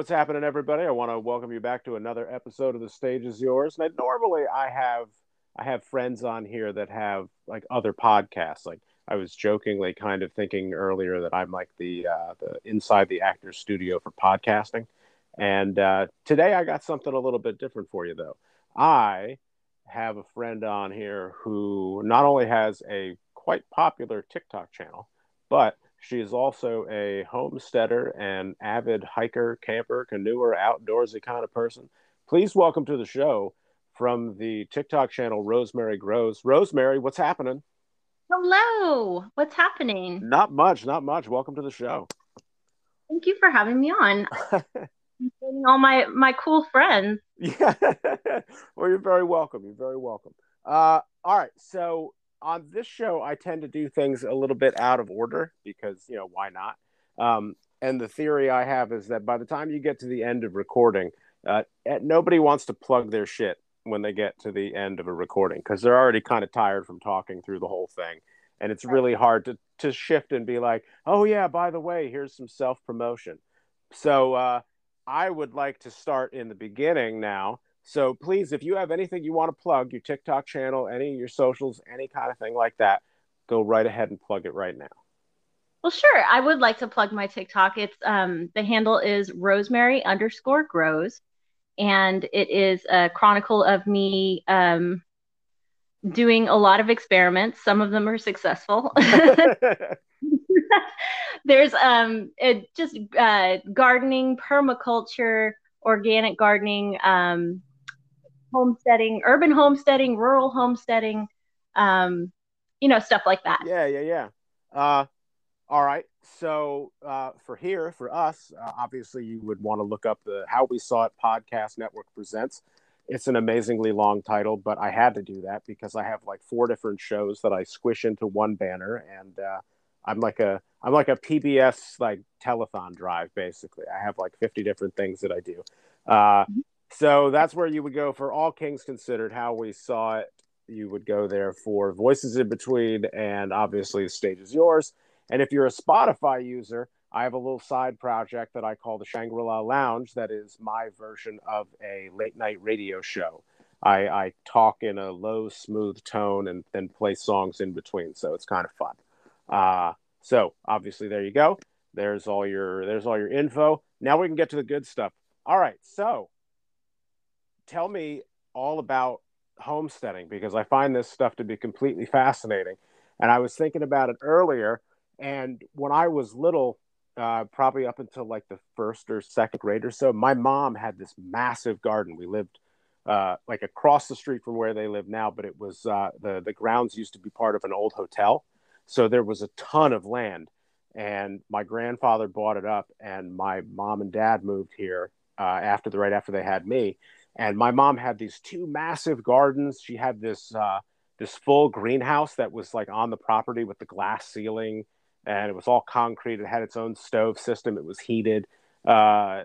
What's happening, everybody? I want to welcome you back to another episode of The Stage Is Yours. Now, normally, I have I have friends on here that have like other podcasts. Like I was jokingly kind of thinking earlier that I'm like the uh, the inside the actor's studio for podcasting. And uh, today, I got something a little bit different for you, though. I have a friend on here who not only has a quite popular TikTok channel, but she is also a homesteader and avid hiker, camper, canoeer, outdoorsy kind of person. Please welcome to the show from the TikTok channel Rosemary Grows. Rosemary, what's happening? Hello. What's happening? Not much, not much. Welcome to the show. Thank you for having me on. all my my cool friends. Yeah. well, you're very welcome. You're very welcome. Uh, all right. So on this show, I tend to do things a little bit out of order because, you know, why not? Um, and the theory I have is that by the time you get to the end of recording, uh, eh, nobody wants to plug their shit when they get to the end of a recording because they're already kind of tired from talking through the whole thing. And it's really hard to, to shift and be like, oh, yeah, by the way, here's some self promotion. So uh, I would like to start in the beginning now so please, if you have anything you want to plug, your TikTok channel, any of your socials, any kind of thing like that, go right ahead and plug it right now. Well, sure. I would like to plug my TikTok. It's um, the handle is rosemary underscore grows, and it is a chronicle of me um, doing a lot of experiments. Some of them are successful. There's um, it just uh, gardening, permaculture, organic gardening, um, homesteading, urban homesteading, rural homesteading, um, you know, stuff like that. Yeah, yeah, yeah. Uh, all right. So uh, for here, for us, uh, obviously, you would want to look up the How We Saw It Podcast Network Presents. It's an amazingly long title, but I had to do that because I have like four different shows that I squish into one banner, and uh, I'm like a I'm like a PBS like telethon drive basically. I have like 50 different things that I do. Uh, mm-hmm. So that's where you would go for all kings considered. How we saw it, you would go there for voices in between, and obviously the stage is yours. And if you're a Spotify user, I have a little side project that I call the Shangri La Lounge. That is my version of a late night radio show. I, I talk in a low, smooth tone and then play songs in between, so it's kind of fun. Uh, so obviously, there you go. There's all your there's all your info. Now we can get to the good stuff. All right, so tell me all about homesteading because I find this stuff to be completely fascinating. And I was thinking about it earlier. And when I was little, uh, probably up until like the first or second grade or so, my mom had this massive garden. We lived uh, like across the street from where they live now, but it was uh, the the grounds used to be part of an old hotel, so there was a ton of land. And my grandfather bought it up, and my mom and dad moved here uh, after the right after they had me, and my mom had these two massive gardens. She had this uh, this full greenhouse that was like on the property with the glass ceiling, and it was all concrete. It had its own stove system. It was heated. Uh,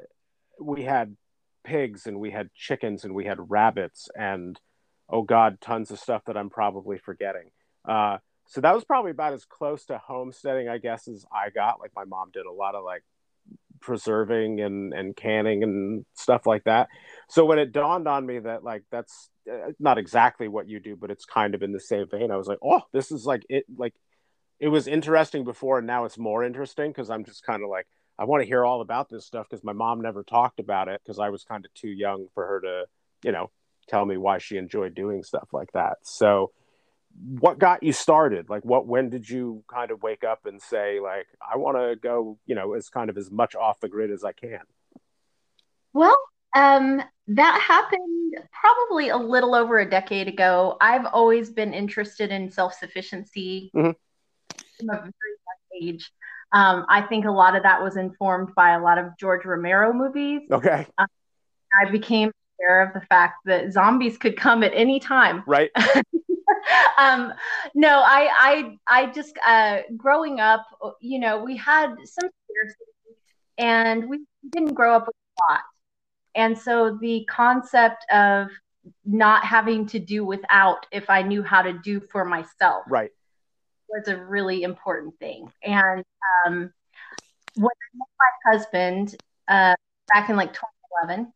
we had pigs and we had chickens and we had rabbits and oh god, tons of stuff that I'm probably forgetting. Uh, so that was probably about as close to homesteading, I guess, as I got. Like my mom did a lot of like preserving and and canning and stuff like that. So when it dawned on me that like that's uh, not exactly what you do, but it's kind of in the same vein, I was like, oh, this is like it. Like it was interesting before, and now it's more interesting because I'm just kind of like I want to hear all about this stuff because my mom never talked about it because I was kind of too young for her to, you know, tell me why she enjoyed doing stuff like that. So what got you started? Like what when did you kind of wake up and say like i want to go you know as kind of as much off the grid as i can well um that happened probably a little over a decade ago. I've always been interested in self-sufficiency mm-hmm. from a very young age. Um, i think a lot of that was informed by a lot of george romero movies. Okay. Um, i became aware of the fact that zombies could come at any time. Right um, no, I, I, I just uh, growing up, you know, we had some and we didn't grow up with a lot, and so the concept of not having to do without if I knew how to do for myself, right, was a really important thing. And um, when I met my husband, uh, back in like 2011.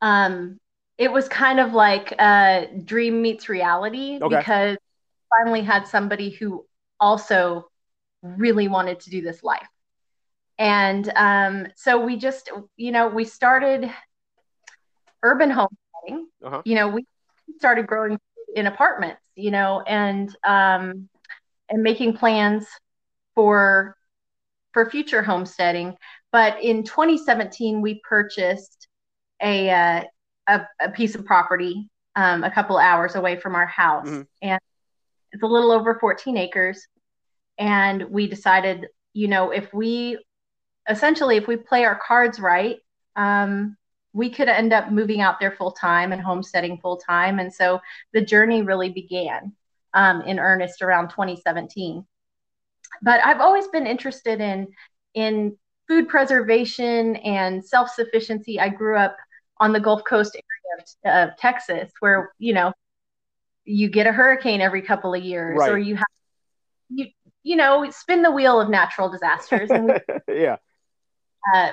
Um, it was kind of like a dream meets reality Okay. because finally had somebody who also really wanted to do this life. And um, so we just, you know, we started urban homesteading. Uh-huh. You know, we started growing in apartments, you know, and um, and making plans for for future homesteading. But in 2017, we purchased a uh, a, a piece of property um, a couple hours away from our house, Mhm. and it's a little over 14 acres. And we decided, you know, if we essentially if we play our cards right, um, we could end up moving out there full time and homesteading full time. And so the journey really began um, in earnest around 2017. But I've always been interested in in food preservation and self sufficiency. I grew up on the Gulf Coast area of, of Texas, where you know you get a hurricane every couple of years, Right. or you have you you know spin the wheel of natural disasters, and we yeah. uh,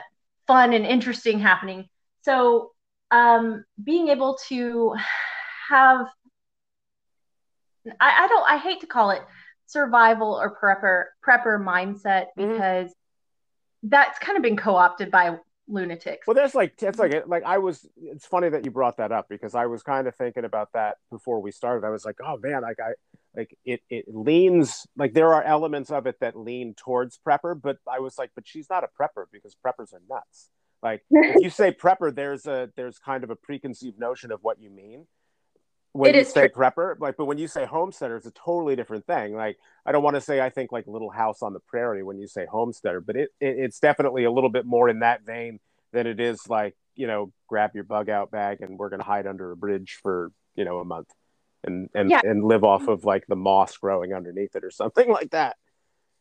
fun and interesting happening. So, um, being able to have, I, I don't, I hate to call it survival or prepper prepper mindset Mhm. because that's kind of been co-opted by lunatics. Well, there's like it's like like I was. It's funny that you brought that up because I was kind of thinking about that before we started. I was like, oh man, like I like it. It leans like there are elements of it that lean towards prepper, but I was like, but she's not a prepper because preppers are nuts. Like if you say prepper, there's a there's kind of a preconceived notion of what you mean when It you say true. prepper. Like, but when you say homesteader, it's a totally different thing. Like I don't want to say I think like Little House on the Prairie when you say homesteader, but it, it it's definitely a little bit more in that vein than it is like you know grab your bug out bag and we're gonna hide under a bridge for you know a month and and Yeah. and live off of like the moss growing underneath it or something like that.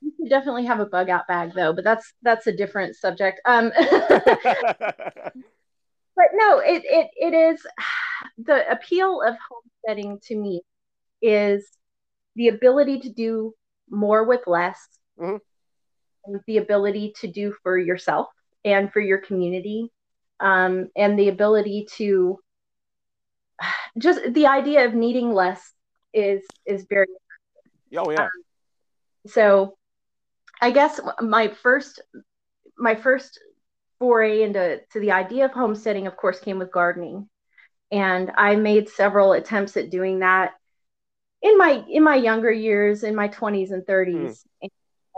You definitely have a bug out bag though, but that's that's a different subject. Um, but no, it it it is the appeal of homesteading to me is the ability to do more with less, Mhm. and the ability to do for yourself and for your community, um, and the ability to just the idea of needing less is is very oh yeah. so i guess my first my first foray into to the idea of homesteading of course came with gardening. And i made several attempts at doing that in my in my younger years in my 20s and 30s and,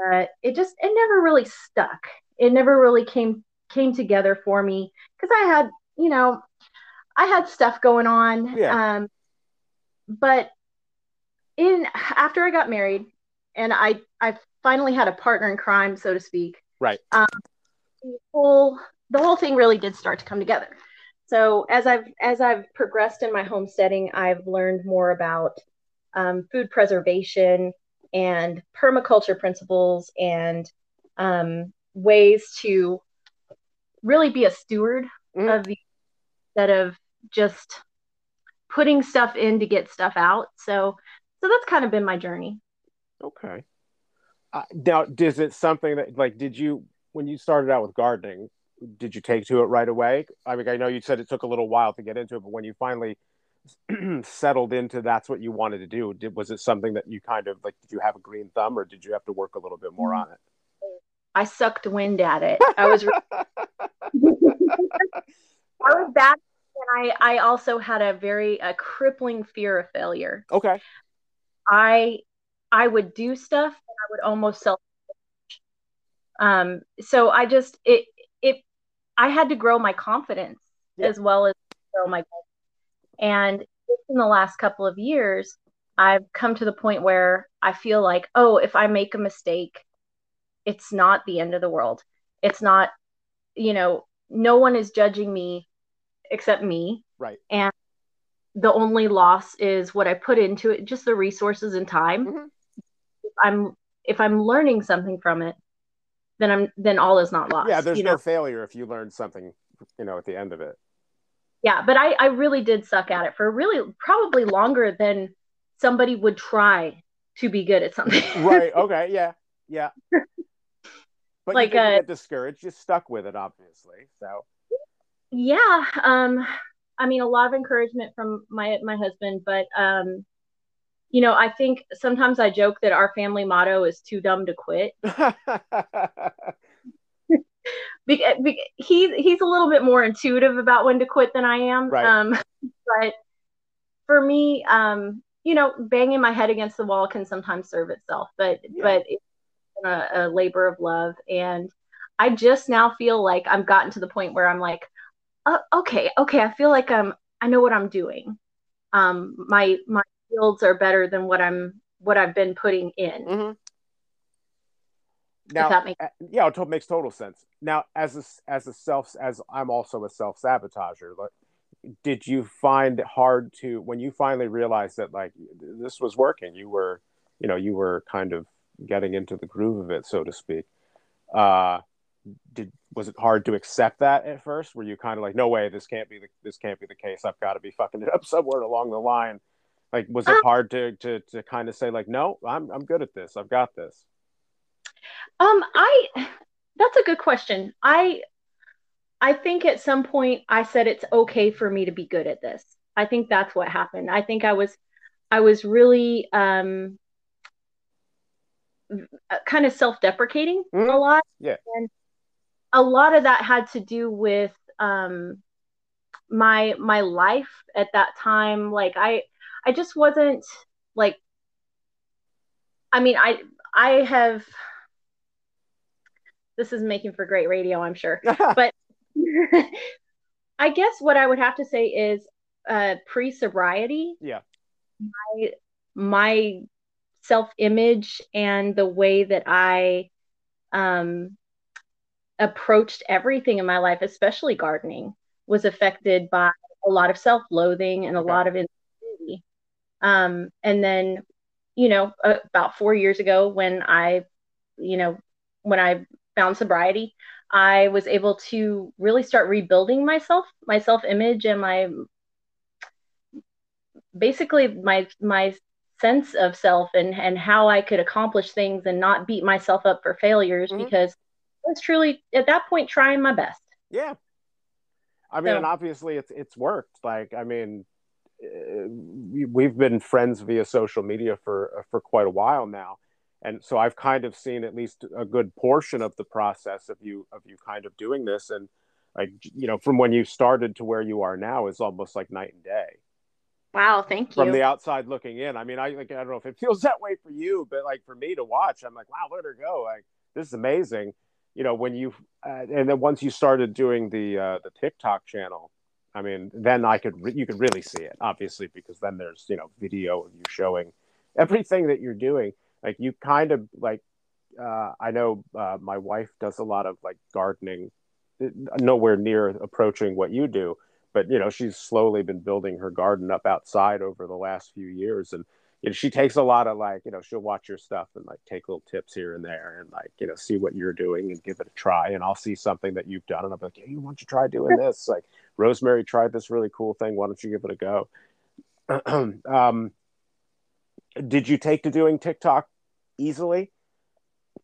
uh, it just it never really stuck. It never really came came together for me because i had you know i had stuff going on. Yeah. um but in after i got married and i i finally had a partner in crime so to speak Right. um, the whole the whole thing really did start to come together so as i've as i've progressed in my homesteading i've learned more about um, food preservation and permaculture principles and um, ways to really be a steward Mhm. of the instead of just putting stuff in to get stuff out so so that's kind of been my journey Okay. Uh, now, is it something that like did you when you started out with gardening? Did you take to it right away? I mean, I know you said it took a little while to get into it, but when you finally settled into that's what you wanted to do, did, was it something that you kind of like? Did you have a green thumb, or did you have to work a little bit more on it? i sucked wind at it i was I was bad, and I I also had a very a crippling fear of failure. Okay. I I would do stuff and I would almost self. Um. So I just it it I had to grow my confidence Yeah. as well as grow my and in the last couple of years I've come to the point where I feel like oh if I make a mistake it's not the end of the world it's not you know no one is judging me except me Right. and the only loss is what I put into it just the resources and time Mhm. if I'm if I'm learning something from it then I'm then all is not lost Yeah. There's no know failure if you learn something, you know, at the end of it. yeah but I I really did suck at it for really probably longer than somebody would try to be good at something Right. Okay. Yeah. Yeah. but like you didn't a get discouraged. You stuck with it, obviously. So yeah um i mean a lot of encouragement from my my husband but um you know i think sometimes i joke that our family motto is too dumb to quit because, he's he's a little bit more intuitive about when to quit than i am Right. um but for me um you know banging my head against the wall can sometimes serve itself but Yeah. but it's a, a labor of love and i just now feel like I've gotten to the point where i'm like uh, okay okay i feel like i'm i know what i'm doing um my my fields are better than what i'm what i've been putting in Mm-hmm. Now, makes uh, yeah, it makes total sense. Now, as a as a self as I'm also a self sabotager. Like, did you find it hard to when you finally realized that like this was working? You were, you know, you were kind of getting into the groove of it, so to speak. Uh, did was it hard to accept that at first? Were you kind of like, no way, this can't be the this can't be the case. I've got to be fucking it up somewhere along the line. Like, was it Um, hard to to to kind of say like, no, I'm I'm good at this. I've got this. um i that's a good question i i think at some point i said it's okay for me to be good at this i think that's what happened i think i was i was really um kind of self-deprecating Mhm. a lot Yeah. and a lot of that had to do with um my my life at that time like i i just wasn't like i mean i i have this is making for great radio i'm sure but i guess what i would have to say is uh pre sobriety yeah. my, my self image and the way that I um, approached everything in my life, especially gardening, was affected by a lot of self loathing and a Okay. lot of. Um, and then, you know, about four years ago, when I, you know, when I found sobriety, I was able to really start rebuilding myself, my self image, and my basically my my sense of self and and how I could accomplish things and not beat myself up for failures Mhm. because I was truly at that point trying my best. Yeah. I mean, So- and obviously it's it's worked. Like, I mean, we've been friends via social media for for quite a while now, and so I've kind of seen at least a good portion of the process of you of you kind of doing this, and like you know, from when you started to where you are now is almost like night and day. Wow, thank you. From the outside looking in, I mean, I like I don't know if it feels that way for you, but like for me to watch, I'm like, wow, at her go! Like this is amazing. You know, when you uh, and then once you started doing the uh, the TikTok channel, I mean, then I could re- you could really see it, obviously, because then there's you know video of you showing everything that you're doing. Like you kind of like uh, I know uh, my wife does a lot of like gardening, nowhere near approaching what you do, but you know she's slowly been building her garden up outside over the last few years, and you know she takes a lot of like you know she'll watch your stuff and like take little tips here and there and like you know see what you're doing and give it a try, and I'll see something that you've done and I'm like, hey, you want to try doing this? Like Rosemary tried this really cool thing, why don't you give it a go? um, did you take to doing TikTok easily?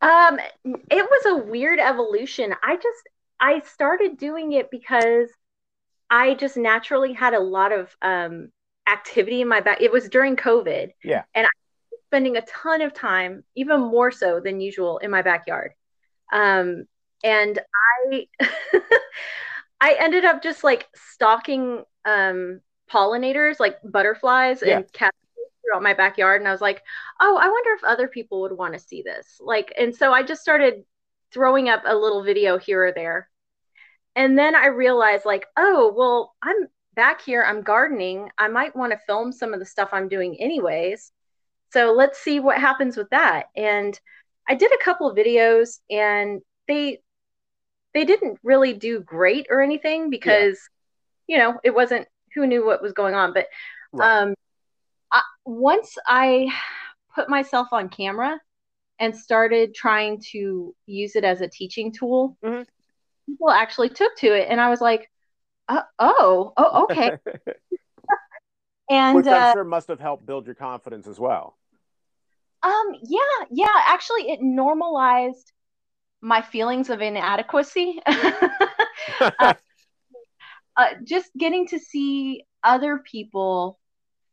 Um, it was a weird evolution. I just I started doing it because I just naturally had a lot of um activity in my back. It was during COVID. Yeah. And I was spending a ton of time, even more so than usual, in my backyard. Um, and I I ended up just like stalking um pollinators like butterflies Yeah. and cats throughout my backyard and I was like, "Oh, I wonder if other people would want to see this." Like and so I just started throwing up a little video here or there. And then I realized like, "Oh, well, I'm back here, I'm gardening. I might want to film some of the stuff I'm doing anyways. So let's see what happens with that." And I did a couple of videos and they they didn't really do great or anything because you know, it wasn't who knew what was going on, but Right. um I, once I put myself on camera and started trying to use it as a teaching tool, Mhm. people actually took to it, and I was like, uh, "Oh, oh, okay." And Which I'm uh, sure must have helped build your confidence as well. um, yeah, yeah. Actually, it normalized my feelings of inadequacy. uh, uh, just getting to see other people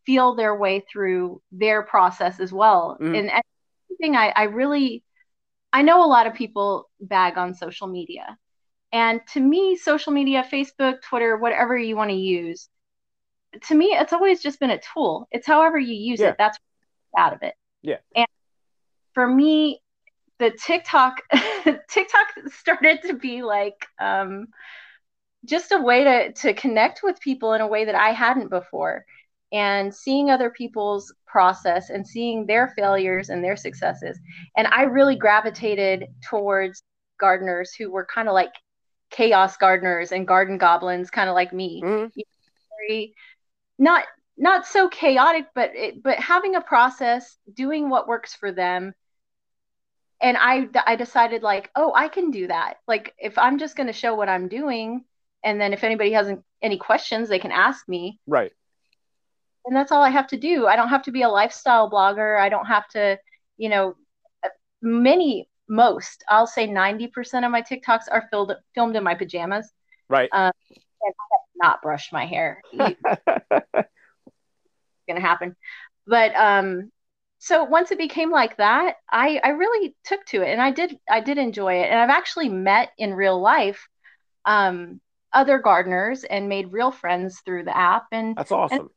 feel their way through their process as well. Mm. And, and thing I, I really, I know a lot of people bag on social media. And to me, social media, Facebook, Twitter, whatever you want to use, to me, it's always just been a tool. It's however you use yeah. it. That's out of it. Yeah. And for me, the TikTok TikTok started to be like um, just a way to to connect with people in a way that I hadn't before. And seeing other people's process and seeing their failures and their successes. And I really gravitated towards gardeners who were kind of like chaos gardeners and garden goblins, kind of like me. Mm-hmm. Very not not so chaotic, but it, but having a process, doing what works for them. And I I decided like, oh, I can do that. Like if I'm just going to show what I'm doing, and then if anybody has any questions, they can ask me. Right. And that's all I have to do. I don't have to be a lifestyle blogger. I don't have to, you know, many most I'll say 90% of my TikToks are filled, filmed in my pajamas. Right. Um, and I have not brushed my hair. It's going to happen. But um, so once it became like that, I I really took to it, and I did I did enjoy it, and I've actually met in real life um, other gardeners and made real friends through the app, and that's awesome. And,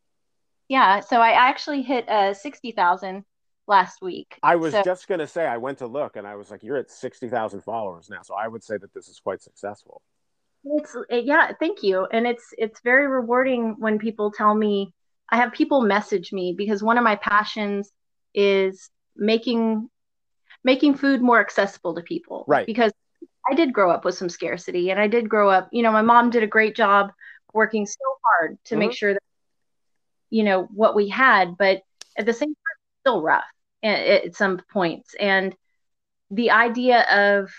yeah, so I actually hit uh, sixty thousand last week. I was so, just going to say I went to look, and I was like, "You're at sixty thousand followers now," so I would say that this is quite successful. It's yeah, thank you, and it's it's very rewarding when people tell me I have people message me because one of my passions is making making food more accessible to people. Right. Because I did grow up with some scarcity and I did grow up, you know, my mom did a great job working so hard to mm-hmm. make sure that you know what we had, but at the same time still rough at, at some points. And the idea of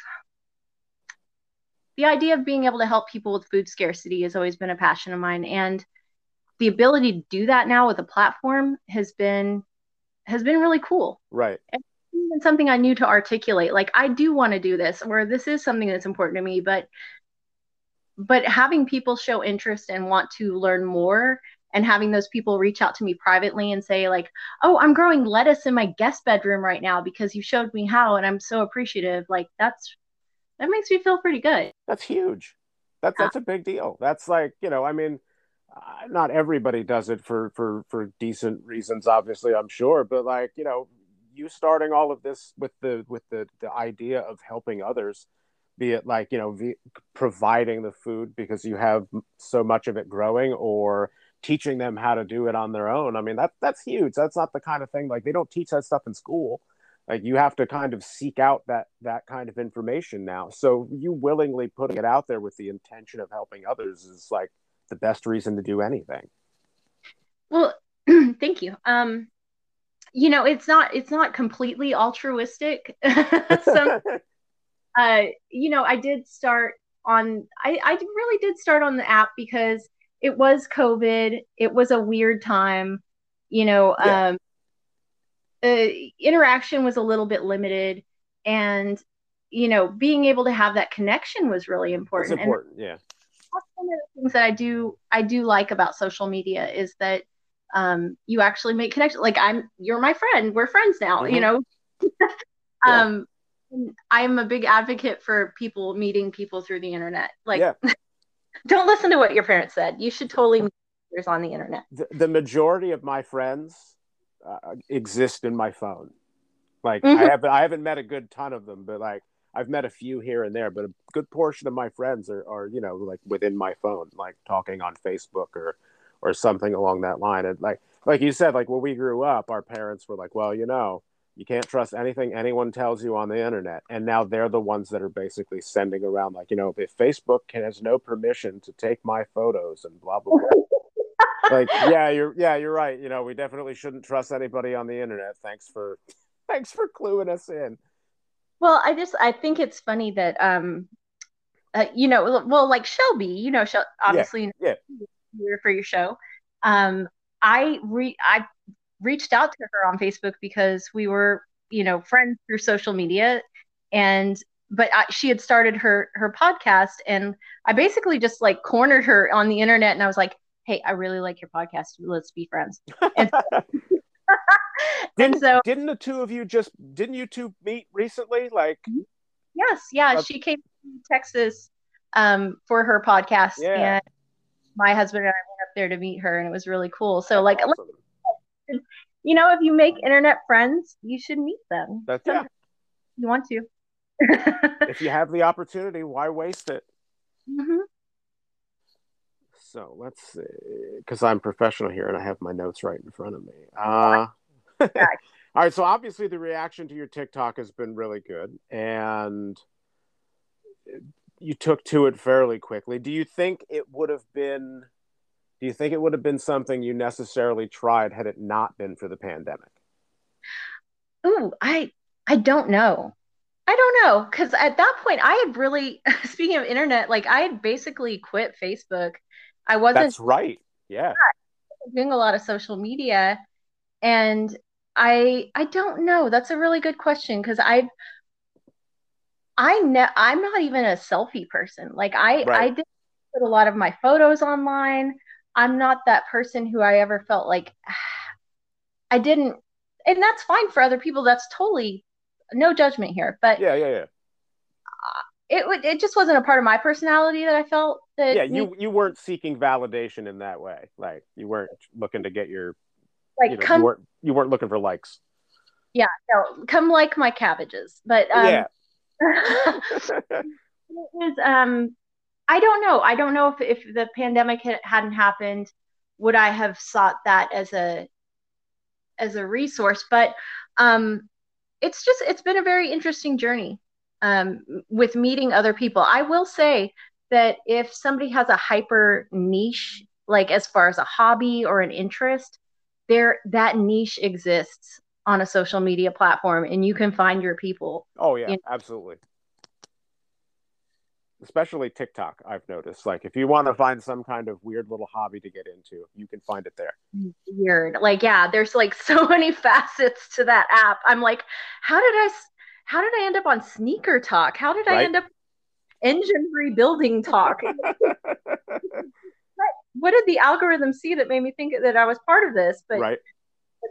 the idea of being able to help people with food scarcity has always been a passion of mine and the ability to do that now with a platform has been has been really cool. Right. And something I knew to articulate. Like I do want to do this, or this is something that's important to me, but but having people show interest and want to learn more and having those people reach out to me privately and say like oh i'm growing lettuce in my guest bedroom right now because you showed me how and i'm so appreciative like that's that makes me feel pretty good that's huge that's that's a big deal that's like you know i mean not everybody does it for for for decent reasons obviously i'm sure but like you know you starting all of this with the with the the idea of helping others be it like you know v- providing the food because you have so much of it growing or teaching them how to do it on their own i mean that that's huge that's not the kind of thing like they don't teach that stuff in school like you have to kind of seek out that that kind of information now so you willingly putting it out there with the intention of helping others is like the best reason to do anything. Well, thank you. Um, you know, it's not it's not completely altruistic. so, uh, you know, I did start on. I I really did start on the app because it was COVID. It was a weird time. You know, yeah. um, uh, interaction was a little bit limited, and you know, being able to have that connection was really important. It's important, and, yeah one of the things that I do I do like about social media is that um, you actually make connections. Like I'm, you're my friend. We're friends now. Mm-hmm. You know. um, I'm a big advocate for people meeting people through the internet. Like, yeah. don't listen to what your parents said. You should totally meet others on the internet. The, the majority of my friends uh, exist in my phone. Like mm-hmm. I haven't I haven't met a good ton of them, but like I've met a few here and there, but a good portion of my friends are, are you know like within my phone, like talking on Facebook or or something along that line. And like like you said, like when we grew up, our parents were like, well, you know, you can't trust anything anyone tells you on the internet. And now they're the ones that are basically sending around like, you know, if Facebook has no permission to take my photos and blah blah blah. like, yeah, you're yeah, you're right. You know, we definitely shouldn't trust anybody on the internet. Thanks for thanks for cluing us in. Well, I just I think it's funny that um, uh, you know, well, like Shelby, you know, Shel- obviously, yeah, yeah. for your show. Um, I re I reached out to her on Facebook because we were, you know, friends through social media, and but I, she had started her her podcast, and I basically just like cornered her on the internet, and I was like, "Hey, I really like your podcast. Let's be friends." And didn't, so, didn't the two of you just didn't you two meet recently? Like, yes, yeah, uh, she came to Texas um, for her podcast, yeah. and my husband and I went up there to meet her, and it was really cool. So, like, awesome. you know, if you make internet friends, you should meet them. That's yeah. You want to. if you have the opportunity, why waste it? Mm-hmm. So let's see, because I'm professional here and I have my notes right in front of me. Uh, all right. So obviously, the reaction to your TikTok has been really good, and you took to it fairly quickly. Do you think it would have been? Do you think it would have been something you necessarily tried had it not been for the pandemic? Ooh, I I don't know. I don't know because at that point I had really speaking of internet, like I had basically quit Facebook. I wasn't. That's right. Yeah. Doing a lot of social media, and I I don't know. That's a really good question because I I ne- I'm not even a selfie person. Like I right. I did put a lot of my photos online. I'm not that person who I ever felt like I didn't and that's fine for other people. That's totally no judgment here. But yeah, yeah, yeah. Uh, it would it just wasn't a part of my personality that I felt that. Yeah, you you weren't seeking validation in that way. Like you weren't looking to get your like you, know, come, you weren't you weren't looking for likes. Yeah, no, come like my cabbages. But um, yeah, it is um I don't know. I don't know if if the pandemic hadn't happened, would I have sought that as a as a resource? But um, it's just it's been a very interesting journey um, with meeting other people. I will say that if somebody has a hyper niche, like as far as a hobby or an interest, there that niche exists on a social media platform and you can find your people. Oh yeah, absolutely. Especially TikTok, I've noticed. Like if you want to find some kind of weird little hobby to get into, you can find it there. Weird. Like yeah, there's like so many facets to that app. I'm like, how did I how did I end up on sneaker talk? How did right? I end up engine rebuilding talk? what did the algorithm see that made me think that I was part of this? But right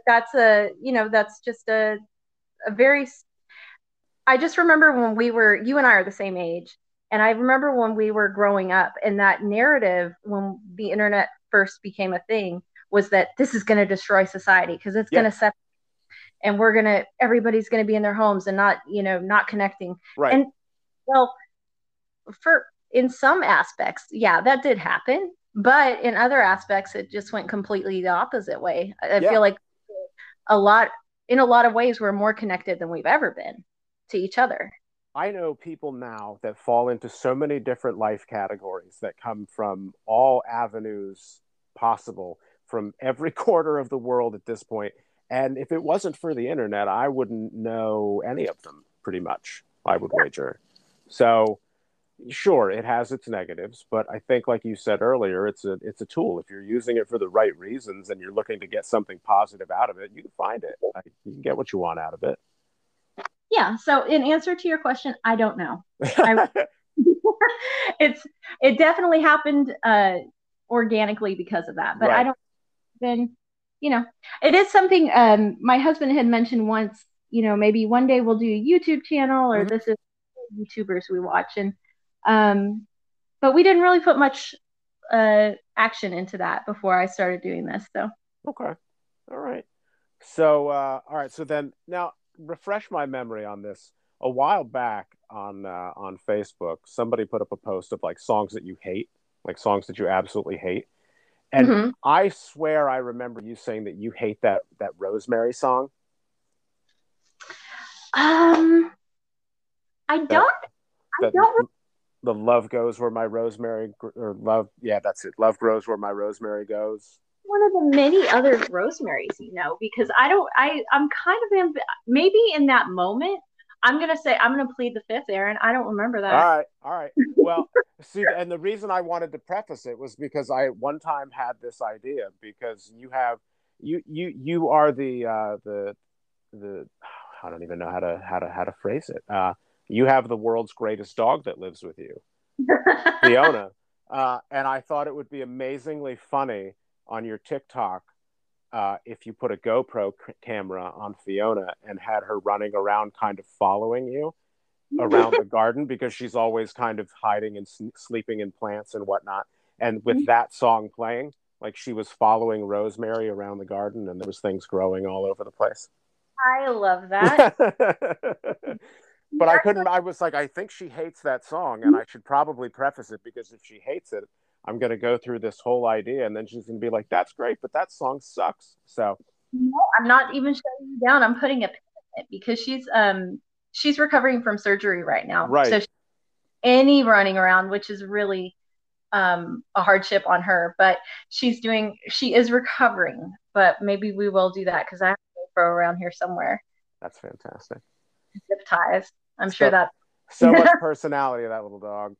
that's a you know that's just a a very I just remember when we were you and I are the same age and I remember when we were growing up and that narrative when the internet first became a thing was that this is going to destroy society because it's yeah. going to set and we're going to everybody's going to be in their homes and not you know not connecting right and well for in some aspects yeah that did happen but in other aspects it just went completely the opposite way. I, yeah. feel like a lot in a lot of ways we're more connected than we've ever been to each other. I know people now that fall into so many different life categories that come from all avenues possible from every quarter of the world at this point. And if it wasn't for the internet i wouldn't know any of them pretty much i would wager. So sure it has its negatives but i think like you said earlier it's a it's a tool if you're using it for the right reasons and you're looking to get something positive out of it you can find it you can get what you want out of it yeah so in answer to your question i don't know I, it's it definitely happened uh organically because of that but right. i don't then you know it is something um my husband had mentioned once you know maybe one day we'll do a youtube channel or mm-hmm. this is youtubers we watch and um, but we didn't really put much uh, action into that before I started doing this. So okay, all right. So uh, all right. So then now refresh my memory on this. A while back on uh, on Facebook, somebody put up a post of like songs that you hate, like songs that you absolutely hate. And mm-hmm. I swear I remember you saying that you hate that that Rosemary song. Um, I don't. That, I don't the love goes where my rosemary or love yeah that's it. Love grows where my rosemary goes. One of the many other rosemaries you know because i don't i i'm kind of in maybe in that moment i'm gonna say i'm gonna plead the fifth aaron i don't remember that. All right all right. Well see and the reason i wanted to preface it was because i one time had this idea because you have you you you are the uh the the i don't even know how to how to how to phrase it. Uh you have the world's greatest dog that lives with you, Fiona. Uh, and I thought it would be amazingly funny on your TikTok uh, if you put a GoPro c- camera on Fiona and had her running around, kind of following you around the garden because she's always kind of hiding and s- sleeping in plants and whatnot. And with that song playing, like she was following Rosemary around the garden, and there was things growing all over the place. I love that. but I couldn't. I was like, I think she hates that song, and I should probably preface it because if she hates it, I'm going to go through this whole idea, and then she's going to be like, "That's great, but that song sucks." So No, I'm not even shutting you down. I'm putting a pin in it because she's um she's recovering from surgery right now. Right. So she, any running around, which is really um a hardship on her, but she's doing she is recovering. But maybe we will do that because I have a GoPro around here somewhere. that's fantastic. Zip ties. I'm So- sure that So much personality of that little dog.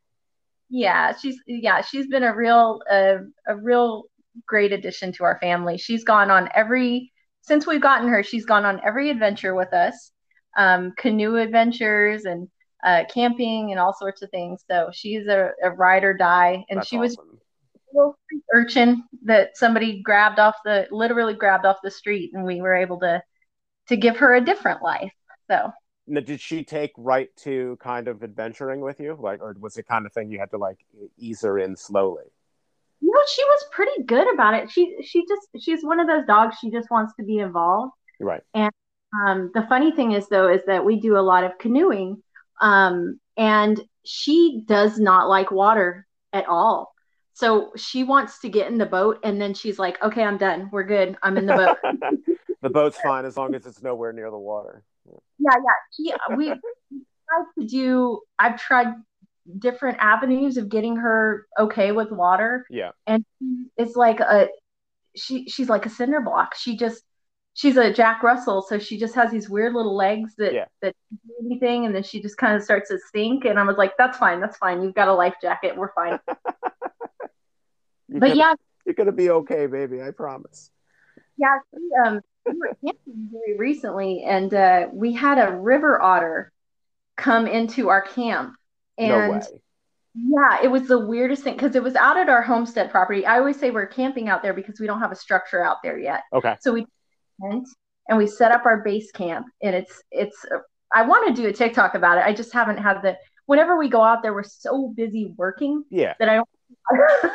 yeah she's yeah she's been a real uh, a real great addition to our family she's gone on every since we've gotten her she's gone on every adventure with us um, canoe adventures and uh, camping and all sorts of things so she's a, a ride or die and That's she was awesome. a little urchin that somebody grabbed off the literally grabbed off the street and we were able to to give her a different life so Now, did she take right to kind of adventuring with you, like, or was it kind of thing you had to like ease her in slowly? Know, she was pretty good about it. She she just she's one of those dogs. She just wants to be involved. Right. And um, the funny thing is though is that we do a lot of canoeing, um, and she does not like water at all. So she wants to get in the boat, and then she's like, "Okay, I'm done. We're good. I'm in the boat." the boat's fine as long as it's nowhere near the water. Yeah, yeah. She we tried to do. I've tried different avenues of getting her okay with water. Yeah. and it's like a she she's like a cinder block she just she's a jack russell so she just has these weird little legs that Yeah. that do anything and then she just kind of starts to sink and i was like that's fine that's fine you've got a life jacket we're fine but gonna, yeah you're gonna be okay, baby. I promise. yeah she, um we were camping very recently and uh we had a river otter come into our camp and no. Yeah, it was the weirdest thing because it was out at our homestead property. I always say we're camping out there because we don't have a structure out there yet. Okay. So we went and we set up our base camp, and it's it's. I want to do a TikTok about it. I just haven't had the. Whenever we go out there, we're so busy working Yeah. that I don't.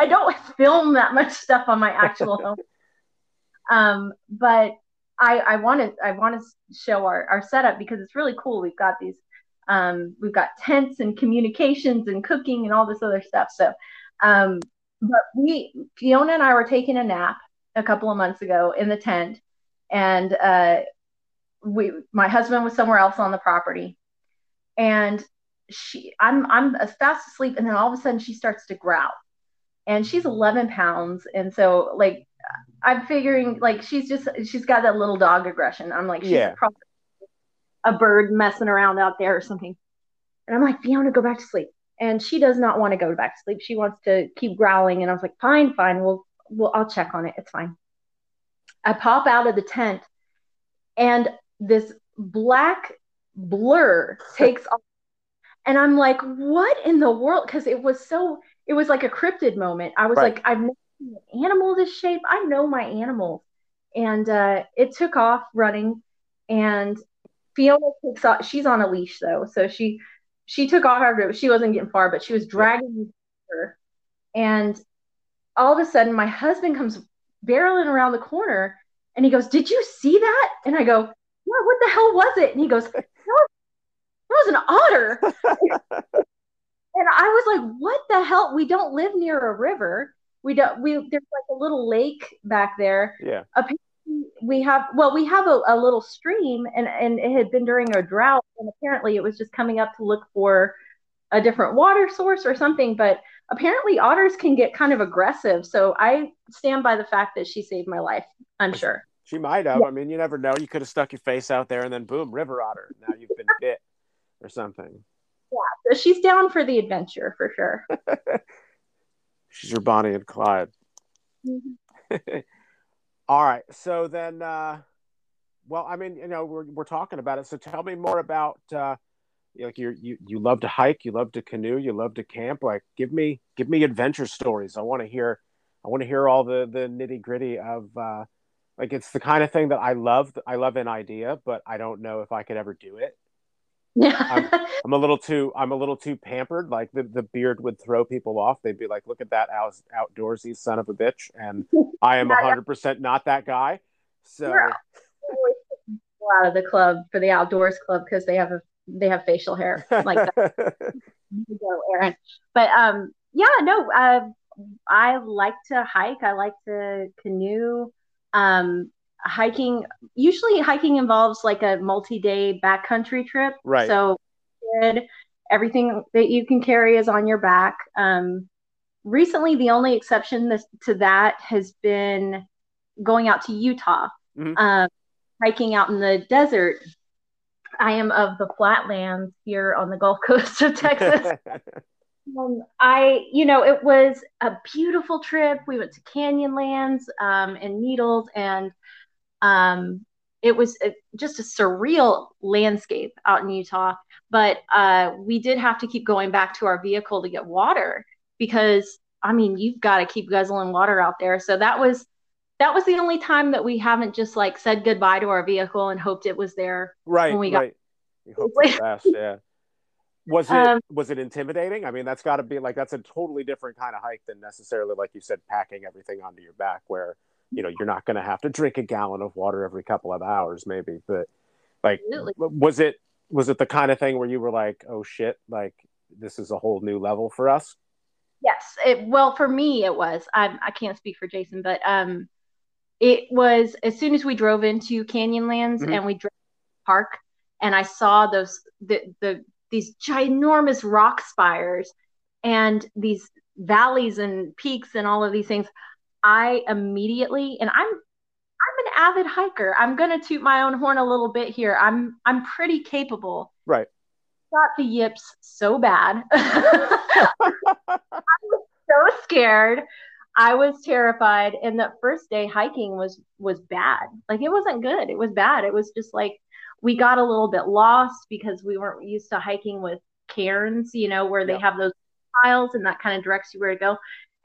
I don't film that much stuff on my actual home. Um, but I I want to I want to show our our setup because it's really cool. We've got these um, we've got tents and communications and cooking and all this other stuff. So, um, but we, Fiona and I were taking a nap a couple of months ago in the tent, and uh, we, my husband was somewhere else on the property, and she, I'm, I'm fast asleep, and then all of a sudden she starts to growl, and she's 11 pounds, and so like. I'm figuring like she's just she's got that little dog aggression. I'm like she's Yeah. probably a bird messing around out there or something. And I'm like, Fiona, go back to sleep. And she does not want to go back to sleep. She wants to keep growling. And I was like, fine, fine. We'll, we'll, I'll check on it. It's fine. I pop out of the tent and this black blur takes off. And I'm like, what in the world? Because it was so, it was like a cryptid moment. I was Right. like, I've never animal this shape. I know my animals. And uh, it took off running. And Fiona takes off. She's on a leash though, so she she took off her. She wasn't getting far, but she was dragging me her. And all of a sudden, my husband comes barreling around the corner, and he goes, "Did you see that?" And I go, "Yeah, what the hell was it?" And he goes, "That that was an otter." and I was like, "What the hell? We don't live near a river. We don't. We there's like a little lake back there." Yeah. Apparently we have well we have a, a little stream and and it had been during a drought and apparently it was just coming up to look for a different water source or something but apparently otters can get kind of aggressive so i stand by the fact that she saved my life i'm sure She might have. I mean, you never know. You could have stuck your face out there and then boom, river otter. Now you've been bit or something. Yeah, so she's down for the adventure for sure She's your Bonnie and Clyde. All right. So then, uh, well, I mean, you know, we're, we're talking about it. So tell me more about uh, like you you you love to hike, you love to canoe, you love to camp. Like give me give me adventure stories. I want to hear I want to hear all the the nitty gritty of uh, like it's the kind of thing that I love. I love an idea, but I don't know if I could ever do it. Yeah. I'm, I'm, a little too I'm a little too pampered. Like the, the beard would throw people off. They'd be like, "Look at that out, outdoorsy son of a bitch," and I am hundred percent not that guy. So out of the club for the outdoors club because they have a they have facial hair like that. go, Aaron. But um, yeah, no, uh, I like to hike. I like to canoe. Um, hiking usually hiking involves like a multi-day backcountry trip. Right. So everything that you can carry is on your back. Um, recently, the only exception to that has been going out to Utah, mm-hmm. um, hiking out in the desert. I am of the flatlands here on the Gulf Coast of Texas. Um, I, you know, it was a beautiful trip. We went to Canyonlands um, and Needles, and um, it was a, just a surreal landscape out in Utah. But uh, we did have to keep going back to our vehicle to get water because, I mean, you've got to keep guzzling water out there. So that was that was the only time that we haven't just like said goodbye to our vehicle and hoped it was there right when we got. Right. You hope for yeah was it um, was it intimidating i mean that's got to be like that's a totally different kind of hike than necessarily like you said packing everything onto your back where you know you're not going to have to drink a gallon of water every couple of hours maybe but like absolutely. was it was it the kind of thing where you were like oh shit like this is a whole new level for us yes it, well for me it was I, I can't speak for jason but um it was as soon as we drove into canyonlands mm-hmm. and we drove park and i saw those the the these ginormous rock spires and these valleys and peaks and all of these things i immediately and i'm i'm an avid hiker. I'm going to toot my own horn a little bit here. I'm i'm pretty capable. Right. Got the yips so bad. I was so scared. I was terrified and that first day hiking was was bad. Like it wasn't good. It was bad. It was just like we got a little bit lost because we weren't used to hiking with cairns, you know, where they have those piles and that kind of directs you where to go.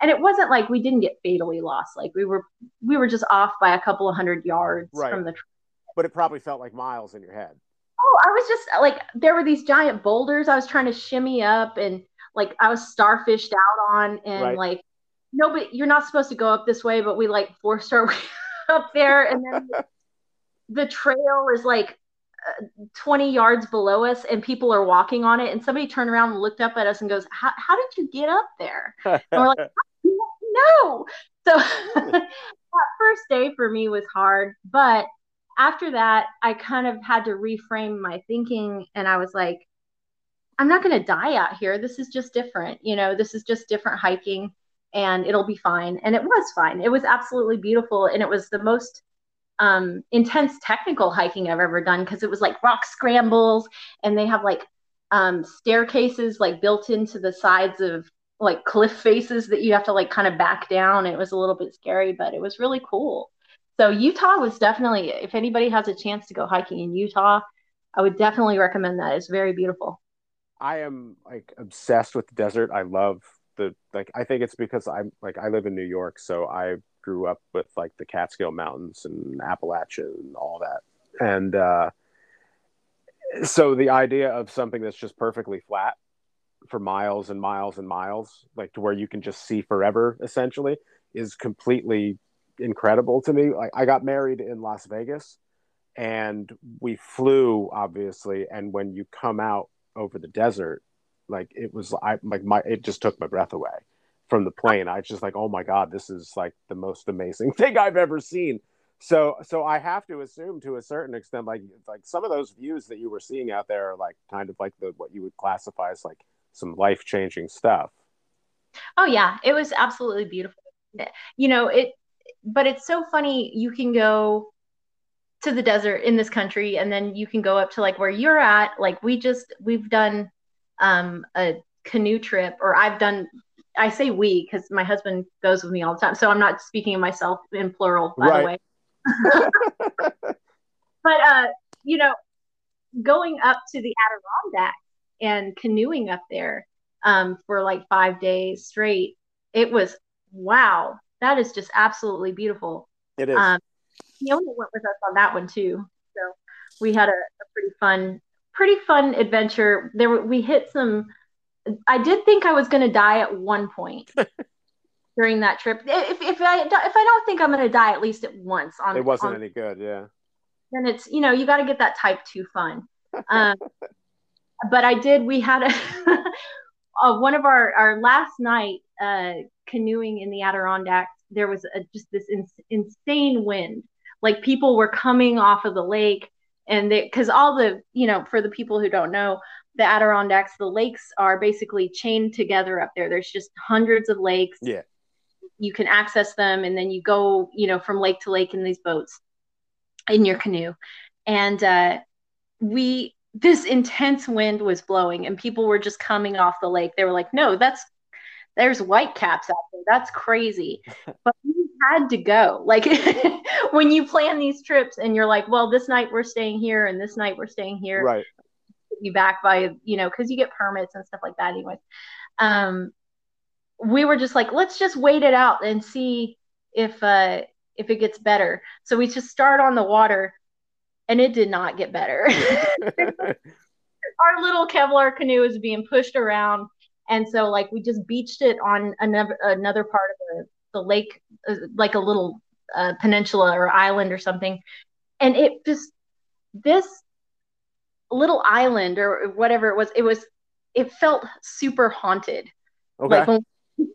And it wasn't like we didn't get fatally lost. Like we were we were just off by a couple of hundred yards right. from the But it probably felt like miles in your head. Oh, I was just like there were these giant boulders I was trying to shimmy up and like I was starfished out on and right. like nobody you're not supposed to go up this way, but we like forced our way up there and then the trail is like uh, 20 yards below us and people are walking on it and somebody turned around and looked up at us and goes how, how did you get up there and we're like no. So that first day for me was hard but after that i kind of had to reframe my thinking and i was like i'm not going to die out here. This is just different you know this is just different hiking and it'll be fine. And it was fine. It was absolutely beautiful and it was the most um, intense technical hiking I've ever done because it was like rock scrambles and they have like um, staircases like built into the sides of like cliff faces that you have to like kind of back down. It was a little bit scary, but it was really cool. So Utah was definitely, if anybody has a chance to go hiking in Utah, I would definitely recommend that. It's very beautiful. I am like obsessed with the desert. I love the like. I think it's because I'm like I live in New York, so I grew up with like the Catskill Mountains and Appalachia and all that. And uh, so the idea of something that's just perfectly flat for miles and miles and miles, like to where you can just see forever, essentially, is completely incredible to me. Like I got married in Las Vegas, and we flew obviously, and when you come out over the desert, like it was, I like my it just took my breath away from the plane. I was just like, oh my god, this is like the most amazing thing I've ever seen. So so I have to assume to a certain extent, like like some of those views that you were seeing out there are like kind of like the what you would classify as like some life changing stuff. Oh yeah, it was absolutely beautiful. You know it, but it's so funny. You can go to the desert in this country, and then you can go up to like where you're at. Like we just we've done um, a canoe trip, or I've done I say we because my husband goes with me all the time. So I'm not speaking of myself in plural, by right. the way. but uh, you know, going up to the Adirondacks and canoeing up there um, for like five days straight. It was wow, that is just absolutely beautiful. It is. Um, Fiona went with us on that one too, so we had a, a pretty fun, pretty fun adventure. There were, we hit some. I did think I was going to die at one point during that trip. If, if I if I don't think I'm going to die at least at once on it wasn't on, any good. Yeah. Then it's you know you got to get that type two fun. Um, but I did. We had a uh, one of our our last night uh, canoeing in the Adirondacks. There was a, just this in, insane wind. Like people were coming off of the lake, and because all the you know for the people who don't know, the Adirondacks, the lakes are basically chained together up there. There's just hundreds of lakes. Yeah. You can access them, and then you go you know from lake to lake in these boats in your canoe, and uh, we this intense wind was blowing and people were just coming off the lake. They were like, no, that's there's white caps out there. That's crazy. But we had to go. Like when you plan these trips and you're like, well, this night we're staying here and this night we're staying here. Right. You back by, you know, because you get permits and stuff like that anyway. Um we were just like, let's just wait it out and see if uh if it gets better. So we just start on the water and it did not get better. Our little Kevlar canoe is being pushed around, and so like we just beached it on another another part of the the lake, uh, like a little uh, peninsula or island or something, and it just this little island or whatever it was, it was it felt super haunted. Okay. Like when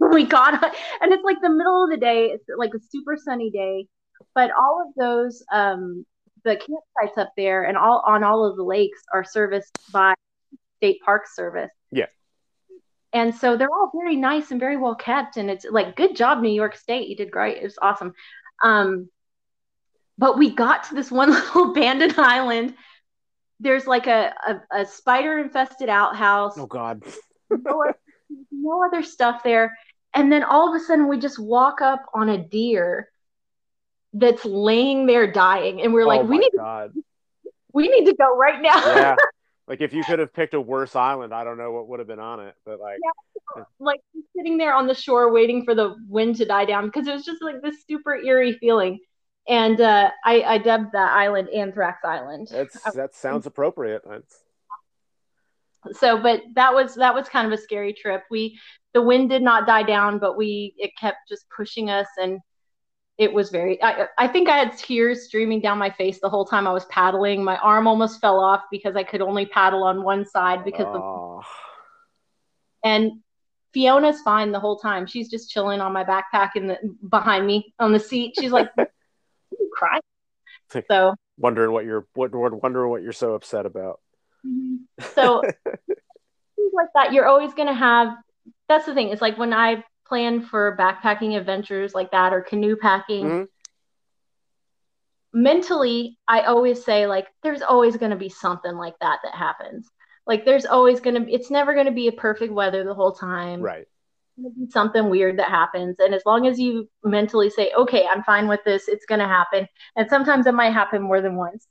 we got and it's like the middle of the day, it's like a super sunny day, but all of those um the campsites up there and all on all of the lakes are serviced by state park service. Yeah. And so they're all very nice and very well kept. And it's like, good job, New York State. You did great. It was awesome. Um, but we got to this one little abandoned island. There's like a, a, a spider infested outhouse. Oh, God. no, no other stuff there. And then all of a sudden, we just walk up on a deer that's laying there dying, and we're like, oh we need, God. we need to go right now. yeah. Like if you could have picked a worse island, I don't know what would have been on it, but like, yeah, like sitting there on the shore waiting for the wind to die down because it was just like this super eerie feeling. And uh, I, I dubbed that island Anthrax Island. That's, that sounds appropriate. That's... So, but that was that was kind of a scary trip. We the wind did not die down, but we it kept just pushing us and it was very I, I think i had tears streaming down my face the whole time i was paddling. My arm almost fell off because i could only paddle on one side because oh. of and fiona's fine the whole time. She's just chilling on my backpack in the behind me on the seat. She's like crying? So wondering what you're wondering what you're so upset about. Mm-hmm. so things like that you're always going to have that's the thing it's like when i plan for backpacking adventures like that or canoe packing. Mm-hmm. mentally i always say like there's always going to be something like that that happens. Like there's always going to be it's never going to be a perfect weather the whole time. Right. Something weird that happens. And as long as you mentally say okay i'm fine with this. It's going to happen. And sometimes it might happen more than once.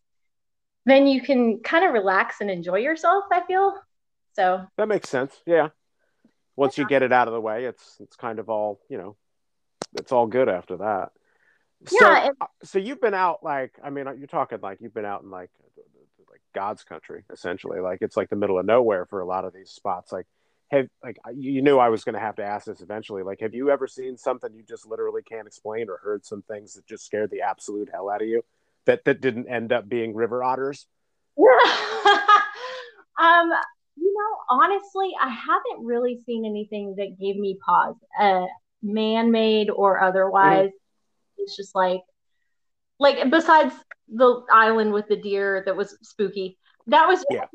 Then you can kind of relax and enjoy yourself i feel. So that makes sense. Yeah once you get it out of the way, it's it's kind of all you know, it's all good after that. So, yeah. It, uh, so you've been out like I mean, you're talking like you've been out in like like God's country essentially. Like it's like the middle of nowhere for a lot of these spots. Like have like you knew I was going to have to ask this eventually. Like, have you ever seen something you just literally can't explain, or heard some things that just scared the absolute hell out of you that that didn't end up being river otters? um, you know, honestly, I haven't really seen anything that gave me pause, uh, man made or otherwise. Mm-hmm. It's just like, like besides the island with the deer that was spooky, that was, yeah.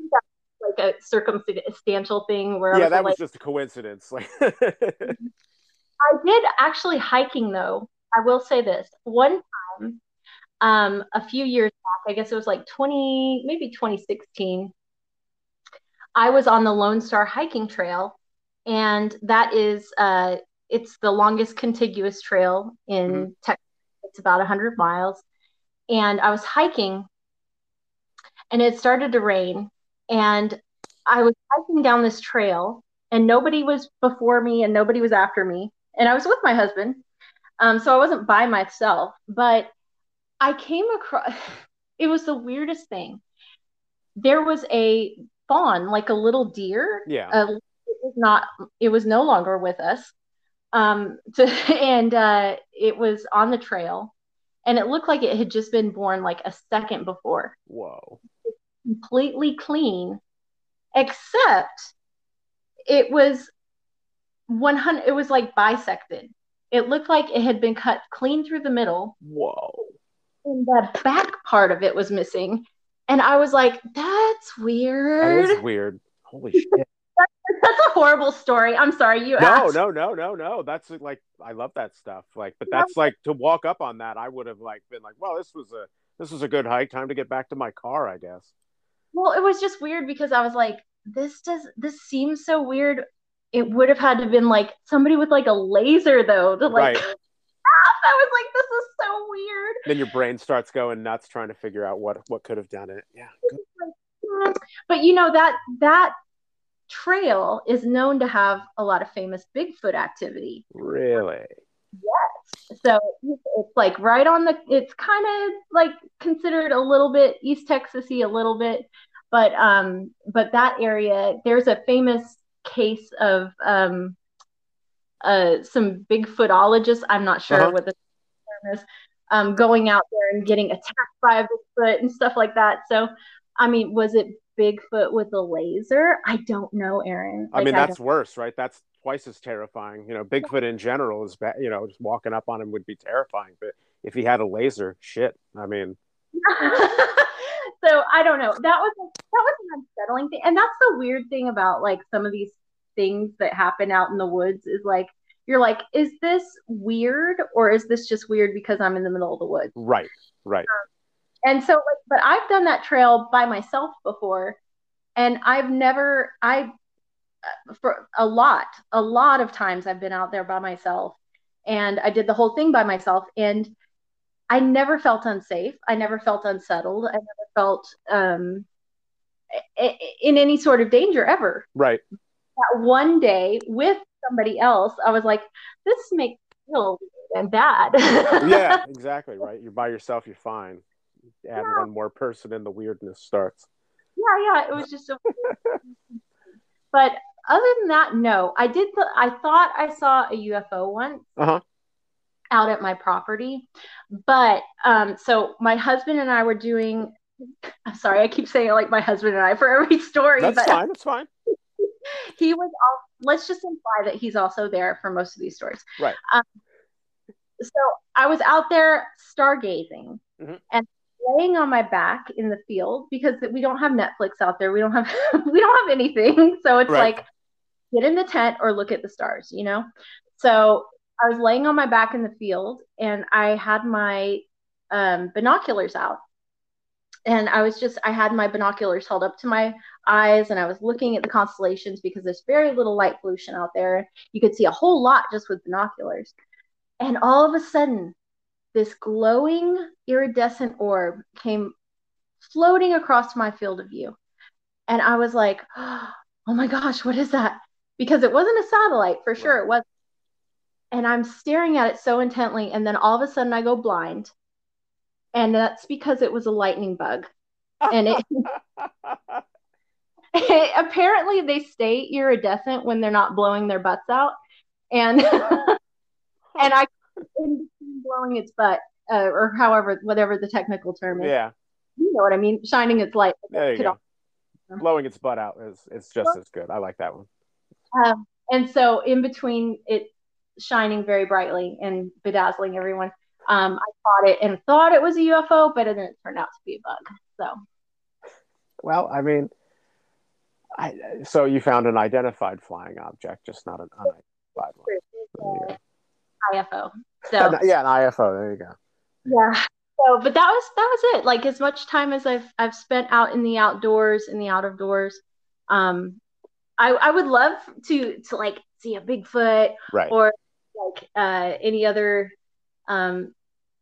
like a circumstantial thing where yeah, was that was like, just a coincidence. Like, I did actually hiking though. I will say this one time, um, a few years back, I guess it was like 20, maybe 2016 I was on the Lone Star hiking trail, and that is uh, it's the longest contiguous trail in mm-hmm. Texas. It's about 100 miles. And I was hiking, and it started to rain. And I was hiking down this trail, and nobody was before me, and nobody was after me, and I was with my husband, um, so I wasn't by myself. But I came across. It was the weirdest thing. There was a fawn, like a little deer. Yeah. Uh, it was not. It was no longer with us. Um, to, and uh, it was on the trail, and it looked like it had just been born like a second before. Whoa. Completely clean, except it was 100. It was like bisected. It looked like it had been cut clean through the middle, Whoa. and the back part of it was missing. And I was like, "That's weird." is weird. Holy shit. That's a horrible story. I'm sorry you No, asked. no, no, no, no. That's like I love that stuff. Like, but that's like to walk up on that, I would have like been like, well, this was a this was a good hike. Time to get back to my car, I guess. Well, it was just weird because I was like, this does this seems so weird. It would have had to have been like somebody with like a laser though to like Right. I was like, this is so weird. Then your brain starts going nuts trying to figure out what what could have done it. Yeah. good. Mm. But you know that that trail is known to have a lot of famous Bigfoot activity. Really? Yes. So it's like right on the it's kind of like considered a little bit East Texasy a little bit, but um but that area there's a famous case of um uh some Bigfootologists, I'm not sure Uh-huh. what the term is, um going out there and getting attacked by a Bigfoot and stuff like that. So I mean, was it Bigfoot with a laser? I don't know, Aaron. I mean, that's worse, right? That's twice as terrifying. You know, Bigfoot in general is bad. You know, just walking up on him would be terrifying. But if he had a laser, shit. I mean, so I don't know. That was that was an unsettling thing, and that's the weird thing about like some of these things that happen out in the woods is like you're like, is this weird or is this just weird because I'm in the middle of the woods? right, right. And so, like, but I've done that trail by myself before, and I've never I for a lot, a lot of times I've been out there by myself, and I did the whole thing by myself, and I never felt unsafe. I never felt unsettled. I never felt um, in any sort of danger ever. Right. That one day with somebody else, I was like, this makes me feel weird and bad. Yeah, exactly. Right. You're by yourself, you're fine. Add Yeah. one more person and the weirdness starts. yeah, yeah. It was just so. but other than that, no. I did. The, I thought I saw a UFO once. Uh-huh. Out at my property, but um, so my husband and I were doing. I'm sorry, I keep saying it like my husband and I for every story. That's but fine. That's fine. He was. All, let's just imply that he's also there for most of these stories. Right. Um, so I was out there stargazing Mhm. and laying on my back in the field because we don't have Netflix out there. We don't have we don't have anything. So it's Right. like get in the tent or look at the stars, you know? So I was laying on my back in the field and I had my um, binoculars out. And I was just, I had my binoculars held up to my eyes and I was looking at the constellations because there's very little light pollution out there. You could see a whole lot just with binoculars. And all of a sudden, this glowing iridescent orb came floating across my field of view. And I was like, oh my gosh, what is that? Because it wasn't a satellite for sure. It wasn't. And I'm staring at it so intently. And then all of a sudden, I go blind. And that's because it was a lightning bug. And it apparently they stay iridescent when they're not blowing their butts out. And and I in between blowing its butt, uh, or however, whatever the technical term is. yeah. You know what I mean? Shining its light. There you go. Blowing its butt out is it's just as good. I like that one. Um, and so in between it shining very brightly and bedazzling everyone, um, I caught it and thought it was a UFO, but it didn't turn out to be a bug. So Well, I mean, I so you found an identified flying object, just not an unidentified one. IFO. So yeah, an IFO. There you go. yeah. So, but that was that was it. Like as much time as I've I've spent out in the outdoors, in the out of doors, um, I I would love to to like see a Bigfoot Right. or like uh, any other. Um,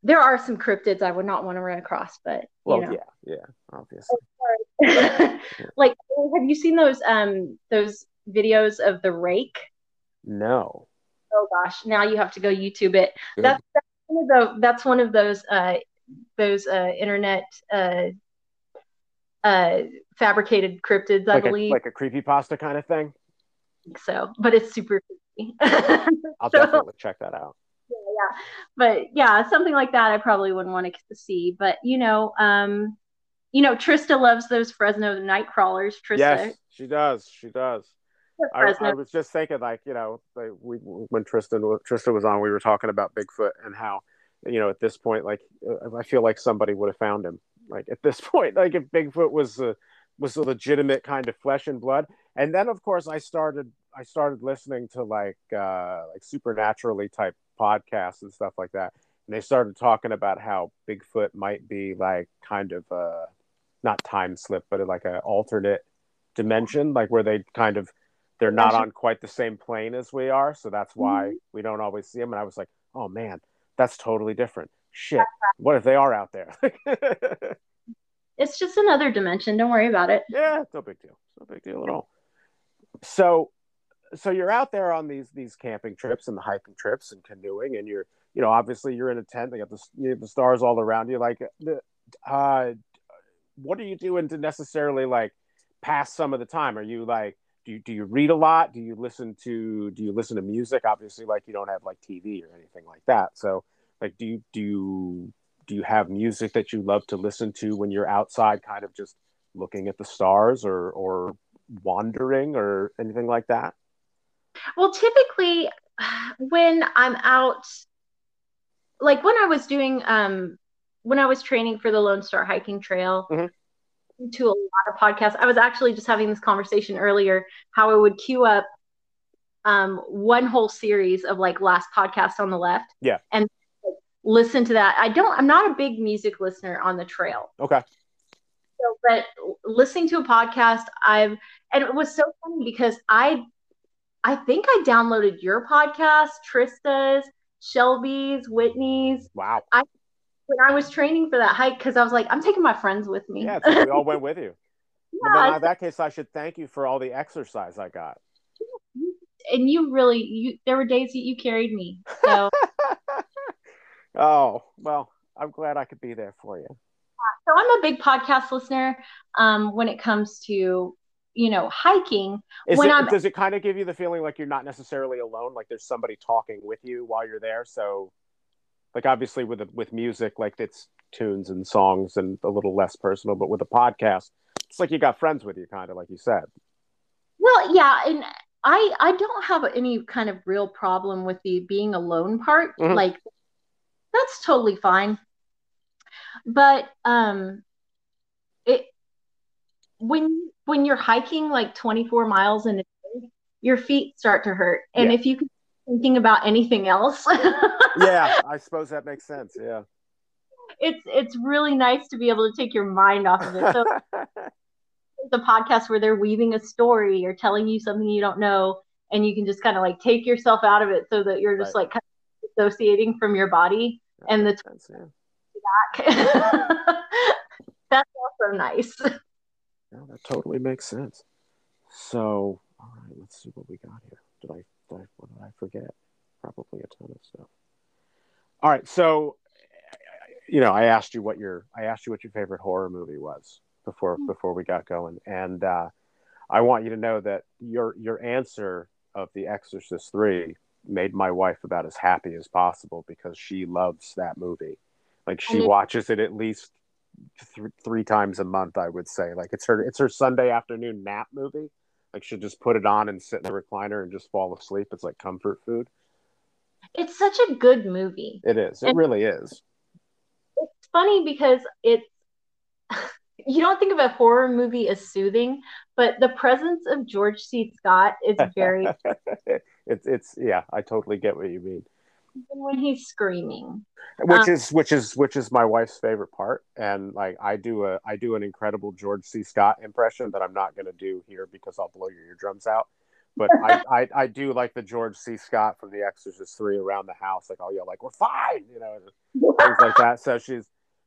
there are some cryptids I would not want to run across, but Well, know? yeah, yeah, obviously. like, have you seen those um those videos of the rake? No. Oh gosh, now you have to go YouTube it. Good. That's, that's one of the that's one of those uh those uh internet uh uh fabricated cryptids, I believe. a, like a creepy pasta kind of thing. so, but it's super creepy. I'll So- definitely check that out. Yeah, yeah, but yeah, something like that I probably wouldn't want to see. But you know, um, you know, Trista loves those Fresno night crawlers. Trista, Yes, she does. She does. I, I was just thinking, like you know, like we when Tristan Trista was on, we were talking about Bigfoot and how, you know, at this point, like uh, I feel like somebody would have found him. Like at this point, like if Bigfoot was a was a legitimate kind of flesh and blood, and then of course I started I started listening to like uh like supernaturally type podcasts and stuff like that, and they started talking about how Bigfoot might be like kind of uh not time slip, but like an alternate dimension, like where they kind of they're not on quite the same plane as we are, so that's why we don't always see them. And I was like, oh man, that's totally different. Shit, what if they are out there? it's just another dimension. Don't worry about it. yeah, no big deal. It's no big deal at all. So, so you're out there on these these camping trips and the hiking trips and canoeing, and you're you know obviously you're in a tent. They got the you have the stars all around you. Like, the uh, what are you doing to necessarily like pass some of the time? Are you like do you, do you read a lot? Do you listen to do you listen to music? Obviously, like you don't have like TV or anything like that. So, like, do you do you do you have music that you love to listen to when you're outside, kind of just looking at the stars or or wandering or anything like that? Well, typically when I'm out, like when I was doing, um, when I was training for the Lone Star Hiking Trail, Mhm. to a lot of podcasts. I was actually just having this conversation earlier how I would queue up um, one whole series of like last podcast on the left. Yeah. And listen to that. I don't, I'm not a big music listener on the trail. Okay. So, but listening to a podcast, I've, and it was so funny because I, I think I downloaded your podcast, Trista's, Shelby's, Whitney's, Wow. When I was training for that hike because I was like, I'm taking my friends with me. Yeah, like we all went with you. But Yeah, in that case, I should thank you for all the exercise I got. and you really, you there were days that you carried me. So, oh well, I'm glad I could be there for you. so I'm a big podcast listener. Um, when it comes to you know hiking, Is When it, I'm- does it kind of give you the feeling like you're not necessarily alone? Like there's somebody talking with you while you're there. So, like obviously with with music, like it's tunes and songs and a little less personal. But with a podcast, it's like you got friends with you, kind of like you said. well, yeah, and I I don't have any kind of real problem with the being alone part. Mhm. Like that's totally fine. But um, it when when you're hiking like 24 miles in a day, your feet start to hurt, and Yeah. if you can thinking about anything else, Yeah, I suppose that makes sense. Yeah. it's it's really nice to be able to take your mind off of it. So the podcast where they're weaving a story or telling you something you don't know, and you can just kind of like take yourself out of it so that you're just Right. like kind of associating from your body and the Makes sense, yeah. back. That's also nice. Yeah, that totally makes sense. So, all right, let's see what we got here. Did I what did I forget? Probably a ton of stuff. All right, so you know, I asked you what your I asked you what your favorite horror movie was before before we got going, and uh, I want you to know that your your answer of The Exorcist three made my wife about as happy as possible because she loves that movie. Like she And it- watches it at least th- three times a month. I would say like it's her it's her Sunday afternoon nap movie. Like she'll just put it on and sit in the recliner and just fall asleep. It's like comfort food. It's such a good movie. It is. It And- really is. It's funny because it's you don't think of a horror movie as soothing, but the presence of George C. Scott is very it's it's yeah. I totally get what you mean. Even when he's screaming. which Um, is which is which is my wife's favorite part. And like i do a i do an incredible george c. Scott impression that i'm not going to do here because i'll blow your eardrums out. But I, I i do like the george c. Scott from the exorcist 3 around the house. Like i'll yell like we're fine you know things like that. So she's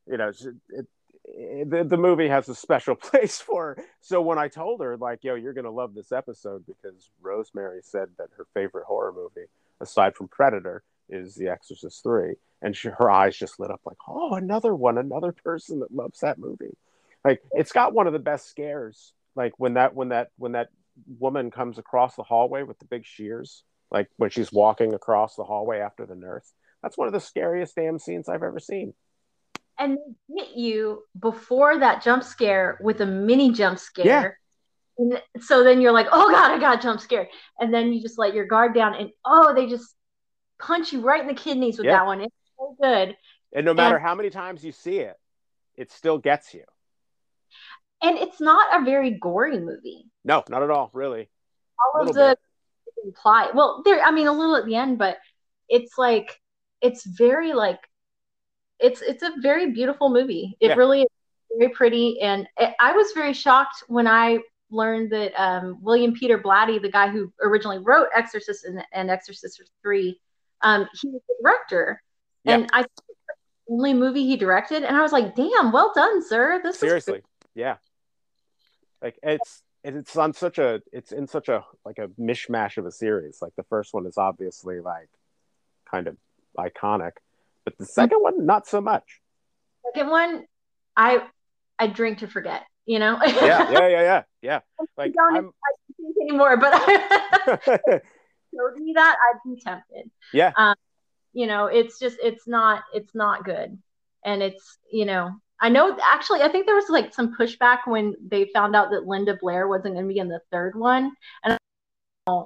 you know she, it, the, the movie has a special place for her. So when I told her, like, yo, you're going to love this episode because Rosemary said that her favorite horror movie, aside from Predator, is The Exorcist 3. And she, her eyes just lit up like, oh, another one, another person that loves that movie. Like, it's got one of the best scares. Like when that, when that, when that woman comes across the hallway with the big shears, like when she's walking across the hallway after the nurse. That's one of the scariest damn scenes I've ever seen and they hit you before that jump scare with a mini jump scare. Yeah. And so then you're like, oh God, I got jump scared. And then you just let your guard down and oh, they just punch you right in the kidneys with yeah. that one. It's so good. And no matter and, how many times you see it, it still gets you. And it's not a very gory movie. No, not at all, really. All of the imply well, there I mean a little at the end, but it's like it's very like it's it's a very beautiful movie. It yeah. really is very pretty, and it, I was very shocked when I learned that um, William Peter Blatty, the guy who originally wrote Exorcist and, and Exorcist Three, um, he was the director, yeah. and I the only movie he directed, and I was like, "Damn, well done, sir." This seriously, yeah, like it's it's on such a it's in such a like a mishmash of a series. Like the first one is obviously like kind of iconic, but the second one, not so much. Second one, I I drink to forget. You know. yeah, yeah, yeah, yeah, yeah. Like I don't think anymore, but showed me that I'd be tempted. Yeah. Um, you know, it's just it's not it's not good, and it's you know I know actually I think there was like some pushback when they found out that Linda Blair wasn't going to be in the third one, and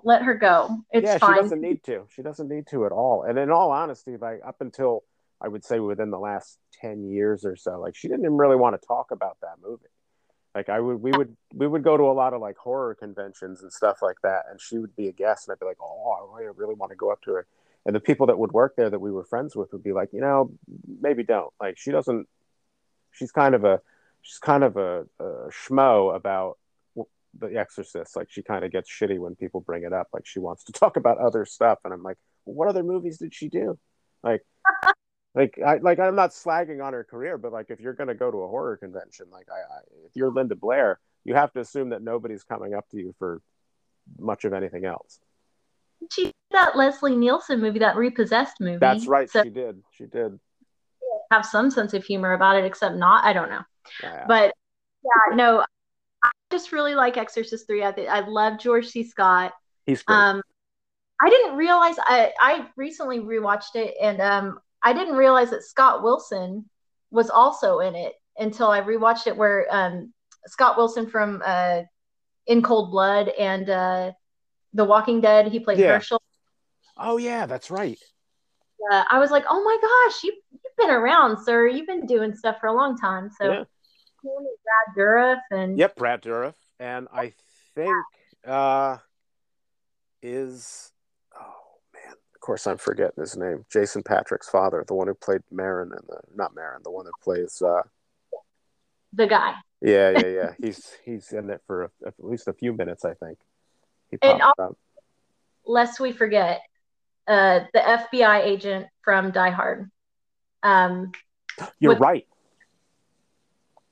let her go. It's yeah, fine. she doesn't need to. She doesn't need to at all. And in all honesty, like up until I would say within the last 10 years or so. Like she didn't even really want to talk about that movie. Like I would, we would, we would go to a lot of like horror conventions and stuff like that. And she would be a guest and I'd be like, Oh, I really want to go up to her. And the people that would work there that we were friends with would be like, you know, maybe don't like, she doesn't, she's kind of a, she's kind of a, a schmo about the exorcist. Like she kind of gets shitty when people bring it up. Like she wants to talk about other stuff. And I'm like, well, what other movies did she do? Like, like I like I'm not slagging on her career, but like if you're gonna go to a horror convention, like I, I if you're Linda Blair, you have to assume that nobody's coming up to you for much of anything else. She did that Leslie Nielsen movie, that repossessed movie. That's right, so she did. She did. Have some sense of humor about it, except not. I don't know. Yeah. But yeah, no, I just really like Exorcist Three. I I love George C. Scott. He's great. Um, I didn't realize I I recently rewatched it and um I didn't realize that Scott Wilson was also in it until I rewatched it, where um, Scott Wilson from uh, In Cold Blood and uh, The Walking Dead, he played yeah. Hershel. Oh yeah, that's right. Uh, I was like, oh my gosh, you, have been around, sir. You've been doing stuff for a long time. So, yeah. Brad Dourif and yep, Brad Dourif, and I think uh, is course, I'm forgetting his name. Jason Patric's father, the one who played Merrin and the not Merrin, the one that plays uh, the guy. Yeah, yeah, yeah. he's he's in it for a, at least a few minutes, I think. He and also, lest we forget, uh, the FBI agent from Die Hard. Um, You're with, right.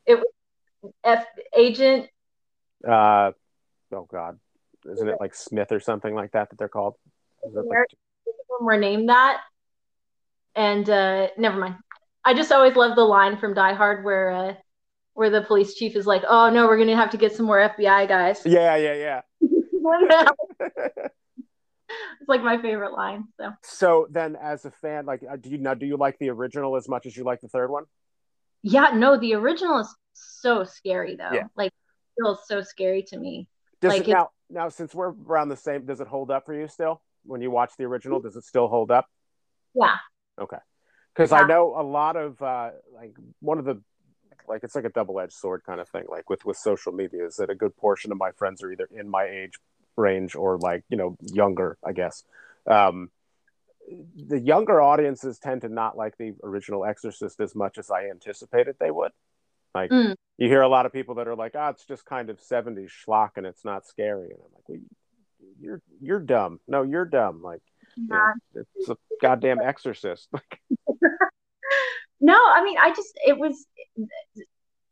It was F agent. Uh, oh God, isn't it like Smith or something like that that they're called? Like, them were named that. And uh, never mind. I just always love the line from Die Hard where uh, where the police chief is like, "Oh no, we're gonna have to get some more FBI guys." Yeah, yeah, yeah. it's like my favorite line. So. So then, as a fan, like, uh, do you now do you like the original as much as you like the third one? Yeah, no, the original is so scary though. Yeah. Like, feels so scary to me. Does like it, now, now since we're around the same, does it hold up for you still? When you watch the original? Does it still hold up? Yeah. Okay. Because yeah. I know a lot of uh, like one of the like it's like a double edged sword kind of thing. Like with with social media, is that a good portion of my friends are either in my age range or like you know younger, I guess. Um, the younger audiences tend to not like the original Exorcist as much as I anticipated they would. Like mm. you hear a lot of people that are like, "Ah, oh, it's just kind of '70s schlock and it's not scary," and I'm like, well, you're you're dumb. No, you're dumb. Like yeah. you know, it's a goddamn exorcist. no, I mean, I just it was.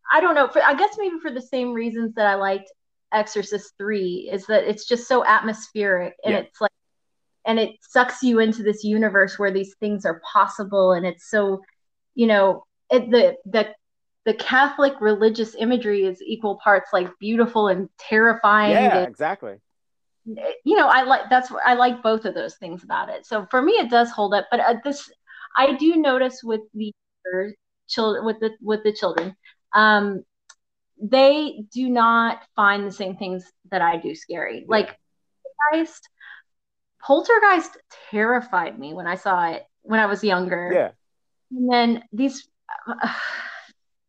I don't know. For, I guess maybe for the same reasons that I liked Exorcist Three is that it's just so atmospheric and yeah. it's like, and it sucks you into this universe where these things are possible, and it's so, you know, it, the the the Catholic religious imagery is equal parts like beautiful and terrifying. Yeah, and, exactly. You know, I like that's I like both of those things about it. So for me, it does hold up. But uh, this, I do notice with the children, with the with the children, um, they do not find the same things that I do scary. Like Poltergeist, Poltergeist terrified me when I saw it when I was younger. Yeah. And then these. Uh,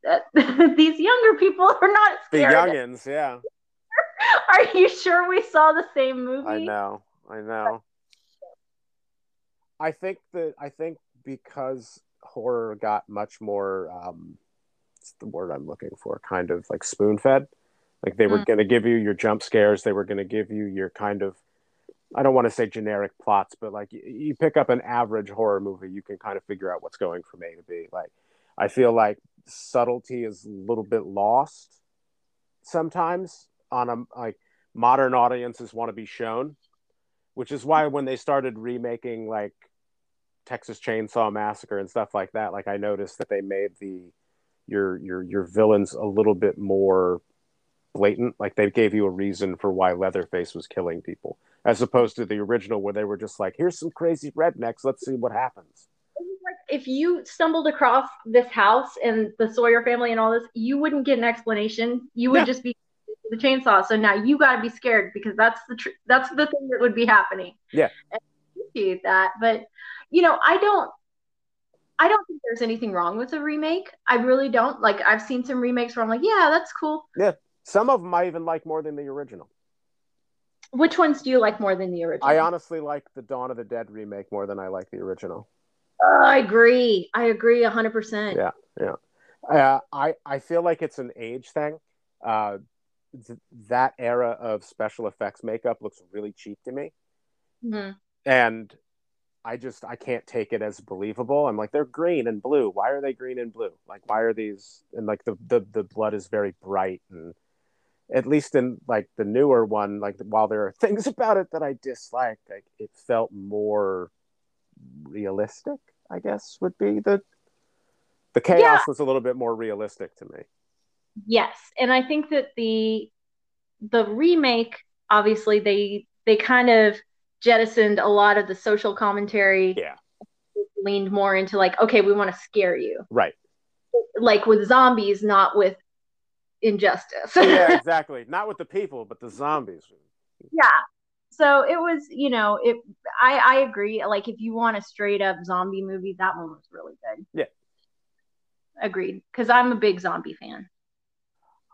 these younger people are not scared. The youngins, yeah. Are you sure we saw the same movie? I know, I know. I think that I think because horror got much more um what's the word I'm looking for, kind of like spoon fed. Like they were mm. gonna give you your jump scares, they were gonna give you your kind of I don't want to say generic plots, but like you, you pick up an average horror movie, you can kind of figure out what's going from A to B. Like I feel like subtlety is a little bit lost sometimes on a like modern audiences want to be shown, which is why when they started remaking like Texas Chainsaw Massacre and stuff like that, like I noticed that they made the your your your villains a little bit more blatant. Like they gave you a reason for why Leatherface was killing people, as opposed to the original where they were just like, "Here's some crazy rednecks. Let's see what happens." if you stumbled across this house and the Sawyer family and all this, you wouldn't get an explanation. You would yeah. just be the chainsaw. So now you got to be scared because that's the tr- that's the thing that would be happening. Yeah, and I appreciate that, but you know, I don't. I don't think there's anything wrong with a remake. I really don't. Like I've seen some remakes where I'm like, yeah, that's cool. Yeah, some of them I even like more than the original. Which ones do you like more than the original? I honestly like the Dawn of the Dead remake more than I like the original. Oh, I agree. I agree hundred percent. Yeah, yeah. Uh, I I feel like it's an age thing. Uh, th- that era of special effects makeup looks really cheap to me, mm-hmm. and I just I can't take it as believable. I'm like they're green and blue. Why are they green and blue? Like why are these? And like the the the blood is very bright and at least in like the newer one, like while there are things about it that I dislike, like it felt more realistic. I guess would be the the chaos yeah. was a little bit more realistic to me. Yes, and I think that the the remake obviously they they kind of jettisoned a lot of the social commentary. Yeah. Leaned more into like, okay, we want to scare you. Right. Like with zombies, not with injustice. yeah, exactly. Not with the people, but the zombies. Yeah so it was you know it i i agree like if you want a straight up zombie movie that one was really good yeah agreed because i'm a big zombie fan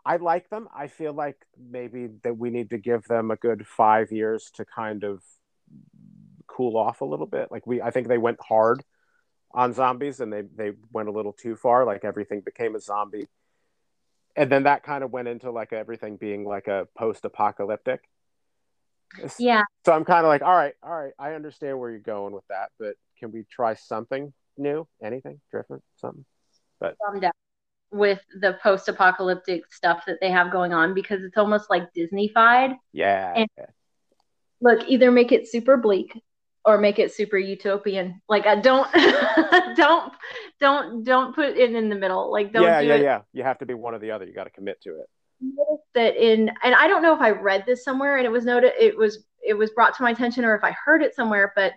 i like them i feel like maybe that we need to give them a good five years to kind of cool off a little bit like we i think they went hard on zombies and they they went a little too far like everything became a zombie and then that kind of went into like everything being like a post-apocalyptic yeah. So I'm kind of like, all right, all right, I understand where you're going with that, but can we try something new? Anything different? Something? But with the post-apocalyptic stuff that they have going on because it's almost like Disneyfied. Yeah. And look, either make it super bleak or make it super utopian. Like I don't don't don't don't put it in the middle. Like don't Yeah, do yeah, it. yeah. You have to be one or the other. You got to commit to it that in and I don't know if I read this somewhere and it was noted it was it was brought to my attention or if I heard it somewhere, but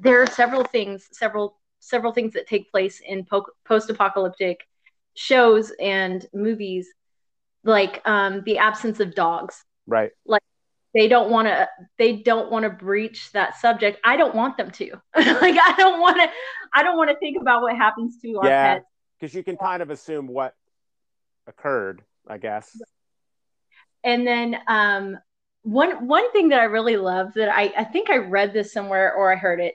there are several things, several several things that take place in po- post-apocalyptic shows and movies, like um, the absence of dogs. Right. Like they don't want to they don't want to breach that subject. I don't want them to. like I don't want to I don't want to think about what happens to our yeah, pets. Because you can kind of assume what occurred I guess. And then um, one one thing that I really love that I, I think I read this somewhere or I heard it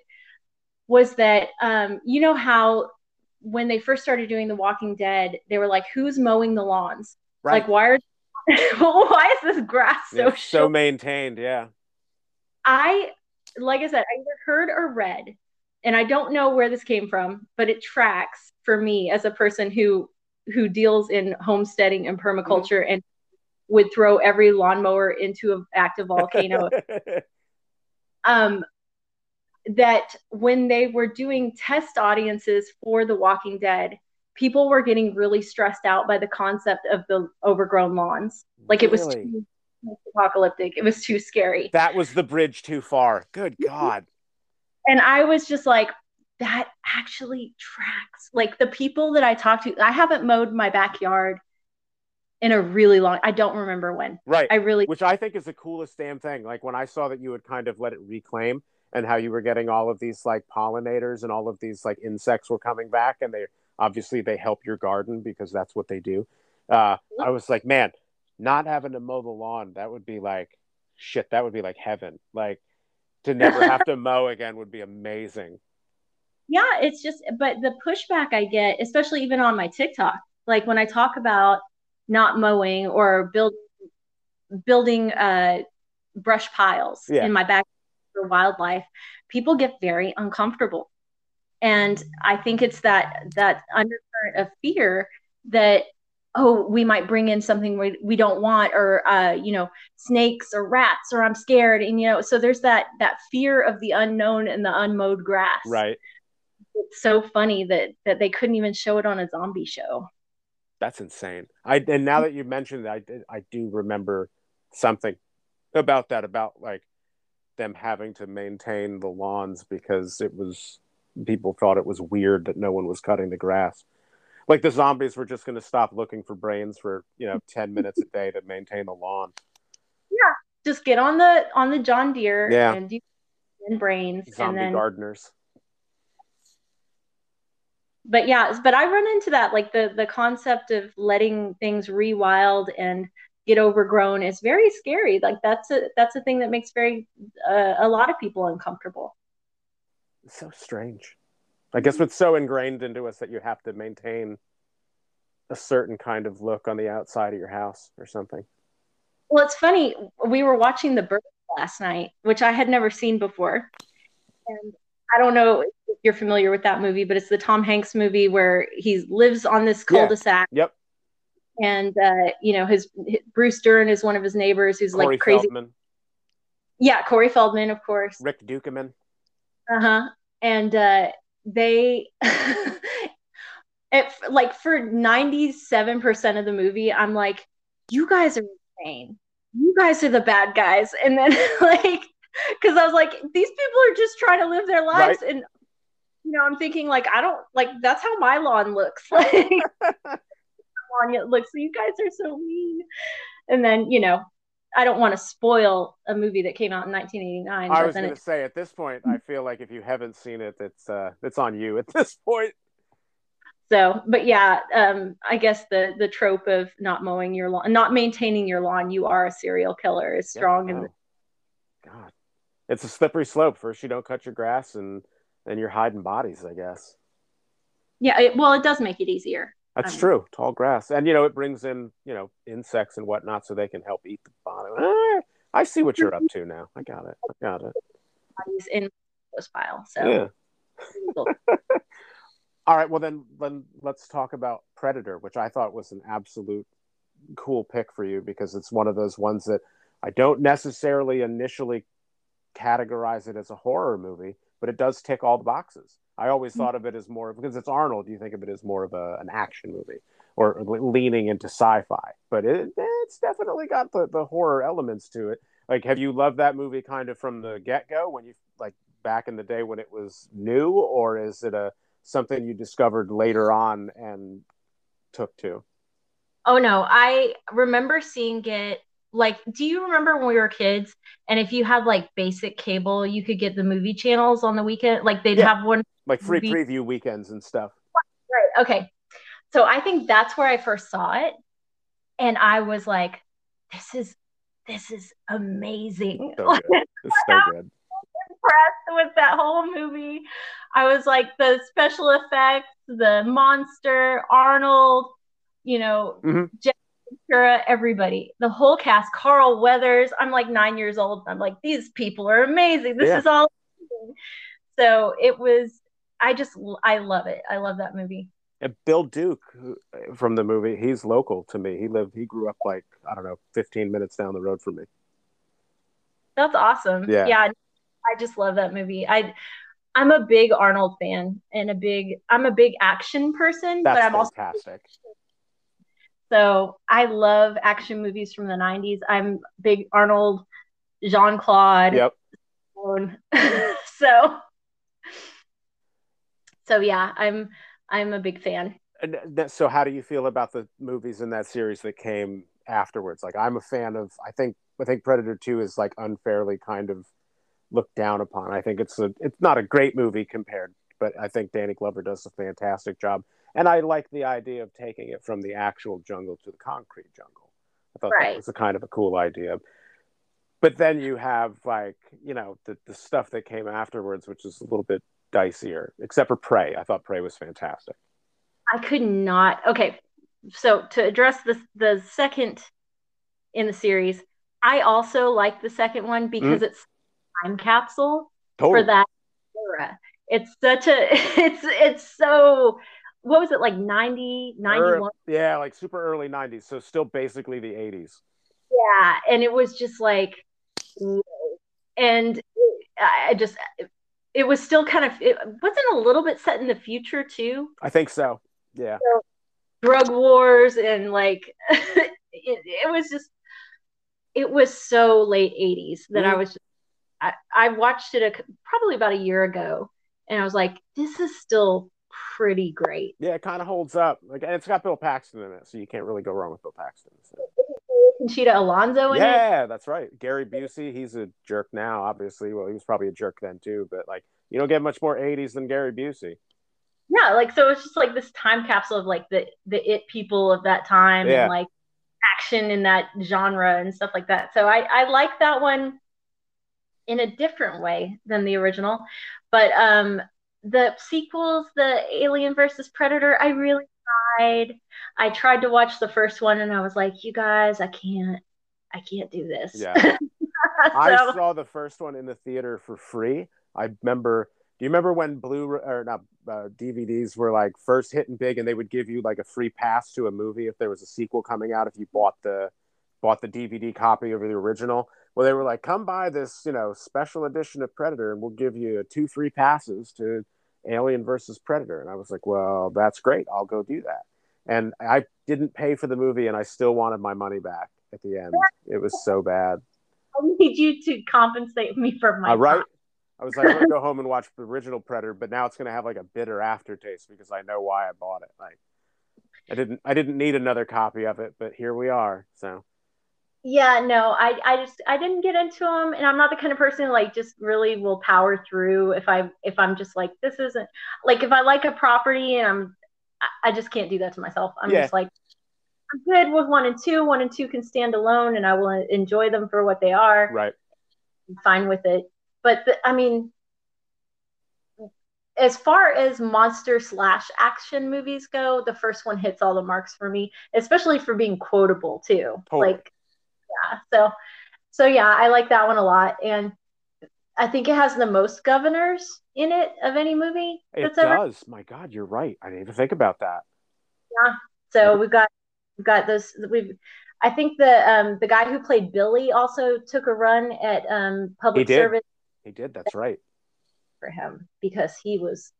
was that um, you know how when they first started doing The Walking Dead, they were like, "Who's mowing the lawns? Right. Like, why are why is this grass so yeah, so maintained?" Yeah. I like I said, I either heard or read, and I don't know where this came from, but it tracks for me as a person who who deals in homesteading and permaculture mm-hmm. and would throw every lawnmower into an active volcano. um, that when they were doing test audiences for The Walking Dead, people were getting really stressed out by the concept of the overgrown lawns. Like really? it was too apocalyptic. It was too scary. That was the bridge too far. Good God. And I was just like, that actually tracks. Like the people that I talked to, I haven't mowed my backyard in a really long I don't remember when. Right. I really which I think is the coolest damn thing. Like when I saw that you had kind of let it reclaim and how you were getting all of these like pollinators and all of these like insects were coming back and they obviously they help your garden because that's what they do. Uh, I was like, man, not having to mow the lawn, that would be like shit, that would be like heaven. Like to never have to mow again would be amazing. Yeah, it's just but the pushback I get, especially even on my TikTok, like when I talk about not mowing or build building uh brush piles yeah. in my back for wildlife, people get very uncomfortable. And I think it's that that undercurrent of fear that oh we might bring in something we, we don't want or uh, you know snakes or rats or i'm scared. And you know so there's that that fear of the unknown and the unmowed grass. Right. It's so funny that that they couldn't even show it on a zombie show. That's insane. I and now that you mentioned that i, I do remember something about that about like them having to maintain the lawns because it was people thought it was weird that no one was cutting the grass. Like the zombies were just going to stop looking for brains for you know 10 minutes a day to maintain the lawn. Yeah just get on the on the john deere yeah. and do and brains zombie and then gardeners. But yeah but i run into that like the the concept of letting things rewild and get overgrown is very scary like that's a that's a thing that makes very uh, a lot of people uncomfortable it's so strange I guess what's so ingrained into us that you have to maintain a certain kind of look on the outside of your house or something. Well, it's funny. We were watching The 'Burbs last night, which I had never seen before. And I don't know if you're familiar with that movie, but it's the Tom Hanks movie where he lives on this cul-de-sac. Yeah. Yep. And uh, you know, his, his, Bruce Dern is one of his neighbors who's Corey like crazy. Feldman. Yeah, Corey Feldman, of course. Rick Ducommun. Uh huh. And uh, they it, like for 97% of the movie i'm like you guys are insane you guys are the bad guys and then like because i was like these people are just trying to live their lives right. and you know i'm thinking like i don't like that's how my lawn looks like lawn looks so you guys are so mean and then you know I don't want to spoil a movie that came out in 1989. I was going to say at this point, I feel like if you haven't seen it, it's uh, it's on you at this point. So, but yeah, um, I guess the the trope of not mowing your lawn, not maintaining your lawn, you are a serial killer is strong. Yeah, God, it's a slippery slope. First, you don't cut your grass, and then you're hiding bodies. I guess. Yeah, it, well, it does make it easier. That's um, true. Tall grass, and you know it brings in you know insects and whatnot, so they can help eat the bottom. Ah, I see what you're up to now. I got it. I got it. In this pile, so. Yeah. All right. Well, then, then let's talk about Predator, which I thought was an absolute cool pick for you because it's one of those ones that I don't necessarily initially categorize it as a horror movie, but it does tick all the boxes. I always hmm. thought of it as more because it's Arnold. You think of it as more of a, an action movie or leaning into sci-fi, but it, it's definitely got the, the horror elements to it. Like, have you loved that movie kind of from the get-go when you like back in the day when it was new, or is it a something you discovered later on and took to? Oh no, I remember seeing it like do you remember when we were kids and if you had like basic cable you could get the movie channels on the weekend like they'd yeah. have one like free movie. preview weekends and stuff right okay so i think that's where i first saw it and i was like this is this is amazing so good. It's so good impressed with that whole movie i was like the special effects the monster arnold you know mm-hmm. Ventura, everybody, the whole cast, Carl Weathers. I'm like nine years old. I'm like, these people are amazing. This yeah. is all. Amazing. So it was. I just I love it. I love that movie. And Bill Duke from the movie, he's local to me. He lived, he grew up like I don't know, 15 minutes down the road from me. That's awesome. Yeah. Yeah. I just love that movie. I I'm a big Arnold fan and a big I'm a big action person, That's but I'm also fantastic. So I love action movies from the 90s. I'm big Arnold, Jean-Claude. Yep. so so yeah, I'm I'm a big fan. And so, how do you feel about the movies in that series that came afterwards? Like, I'm a fan of. I think I think Predator Two is like unfairly kind of looked down upon. I think it's a it's not a great movie compared, but I think Danny Glover does a fantastic job. And I like the idea of taking it from the actual jungle to the concrete jungle. I thought that was a kind of a cool idea. But then you have like you know the the stuff that came afterwards, which is a little bit dicier. Except for Prey, I thought Prey was fantastic. I could not. Okay, so to address the the second in the series, I also like the second one mm. because it's time capsule Totally. for that era. It's such a it's it's so what was it like 90 91 yeah, like super early '90s, so still basically the '80s. yeah and it was just like and I I just it was still kind of it wasn't a little bit set in the future too I think so. Yeah, drug wars and like it, it was just it was so late 80s that I Mhm. was just, I, I watched it a, probably about a year ago and I was like this is still pretty great yeah, it kind of holds up. Like, and it's got Bill Paxton in it, so you can't really go wrong with Bill Paxton. So. Conchita Alonso in it Yeah, that's right. Gary Busey, he's a jerk now, obviously. Well, he was probably a jerk then too, but like, you don't get much more '80s than Gary Busey. yeah like so it's just like this time capsule of like the the it people of that time Yeah. and like action in that genre and stuff like that so i i like that one in a different way than the original but um the sequels the alien versus predator i really tried i tried to watch the first one and i was like you guys i can't i can't do this Yeah. so, I saw the first one in the theater for free. I remember. Do you remember when Blue or not uh, DVDs were like first hitting big, and they would give you like a free pass to a movie if there was a sequel coming out if you bought the bought the DVD copy of the original. Well, they were like, "Come buy this, you know, special edition of Predator, and we'll give you two free passes to Alien versus Predator." And I was like, "Well, that's great. I'll go do that." And I didn't pay for the movie, and I still wanted my money back at the end. It was so bad. i need you to compensate me for my Uh, right? I was like, I'm gonna go home and watch the original Predator, but now it's gonna have like a bitter aftertaste because I know why I bought it. Like, I didn't, I didn't need another copy of it, but here we are. So Yeah, no, I I just I didn't get into them, and I'm not the kind of person who, like just really will power through if I if I'm just like this isn't like if I like a property and I'm I, just can't do that to myself. I'm Yeah. just like I'm good with one and two. One and two can stand alone, and I will enjoy them for what they are. right, I'm fine with it. But the, I mean, as far as monster slash action movies go, the first one hits all the marks for me, especially for being quotable too. Totally. Like, yeah. So, so yeah, I like that one a lot, and I think it has the most governors in it of any movie it that's ever. does. My God, you're right. I didn't even think about that. Yeah. So we've got we've got those. We've I think the um the guy who played Billy also took a run at um public did. service He did. That's right. for him because he was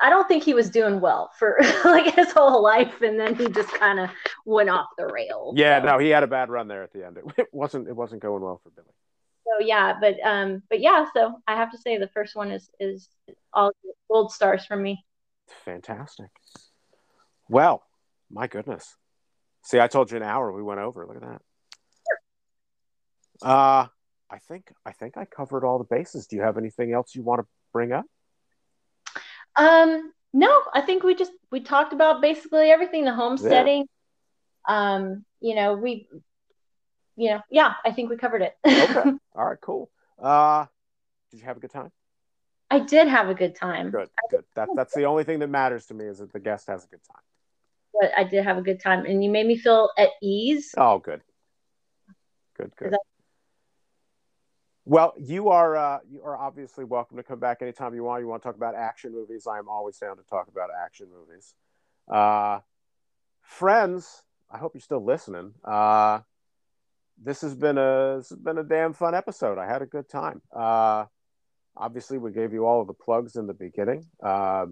I don't think he was doing well for like his whole life and then he just kind of went off the rails. Yeah, so, no, he had a bad run there at the end. It, it wasn't, it wasn't going well for Billy. so yeah, but um but yeah, so I have to say the first one is is all gold stars for me. Fantastic. Well, my goodness. See, I told you an hour. We went over. Look at that. Uh, I think I think I covered all the bases. Do you have anything else you want to bring up? Um no, I think we just we talked about basically everything the homesteading. Um you know, we you know, yeah, I think we covered it. Okay. all right. Cool. Uh, did you have a good time? I did have a good time. Good. Good. That that's the only thing that matters to me is that the guest has a good time. But I did have a good time and you made me feel at ease. Oh, good. Good. Good. Well, you are uh, you are obviously welcome to come back anytime you want. You want to talk about action movies? I am always down to talk about action movies. Uh, friends, I hope you're still listening. Uh, this has been a this has been a damn fun episode. I had a good time. Uh, obviously, we gave you all of the plugs in the beginning. Uh,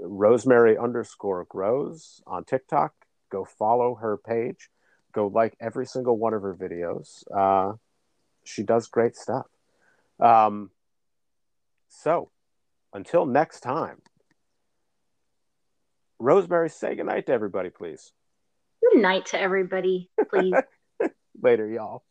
Rosemary underscore grows on TikTok. Go follow her page. Go like every single one of her videos. Uh, she does great stuff. Um, so, until next time, Rosemary, say goodnight to everybody, please. Good night to everybody, please. Later, y'all.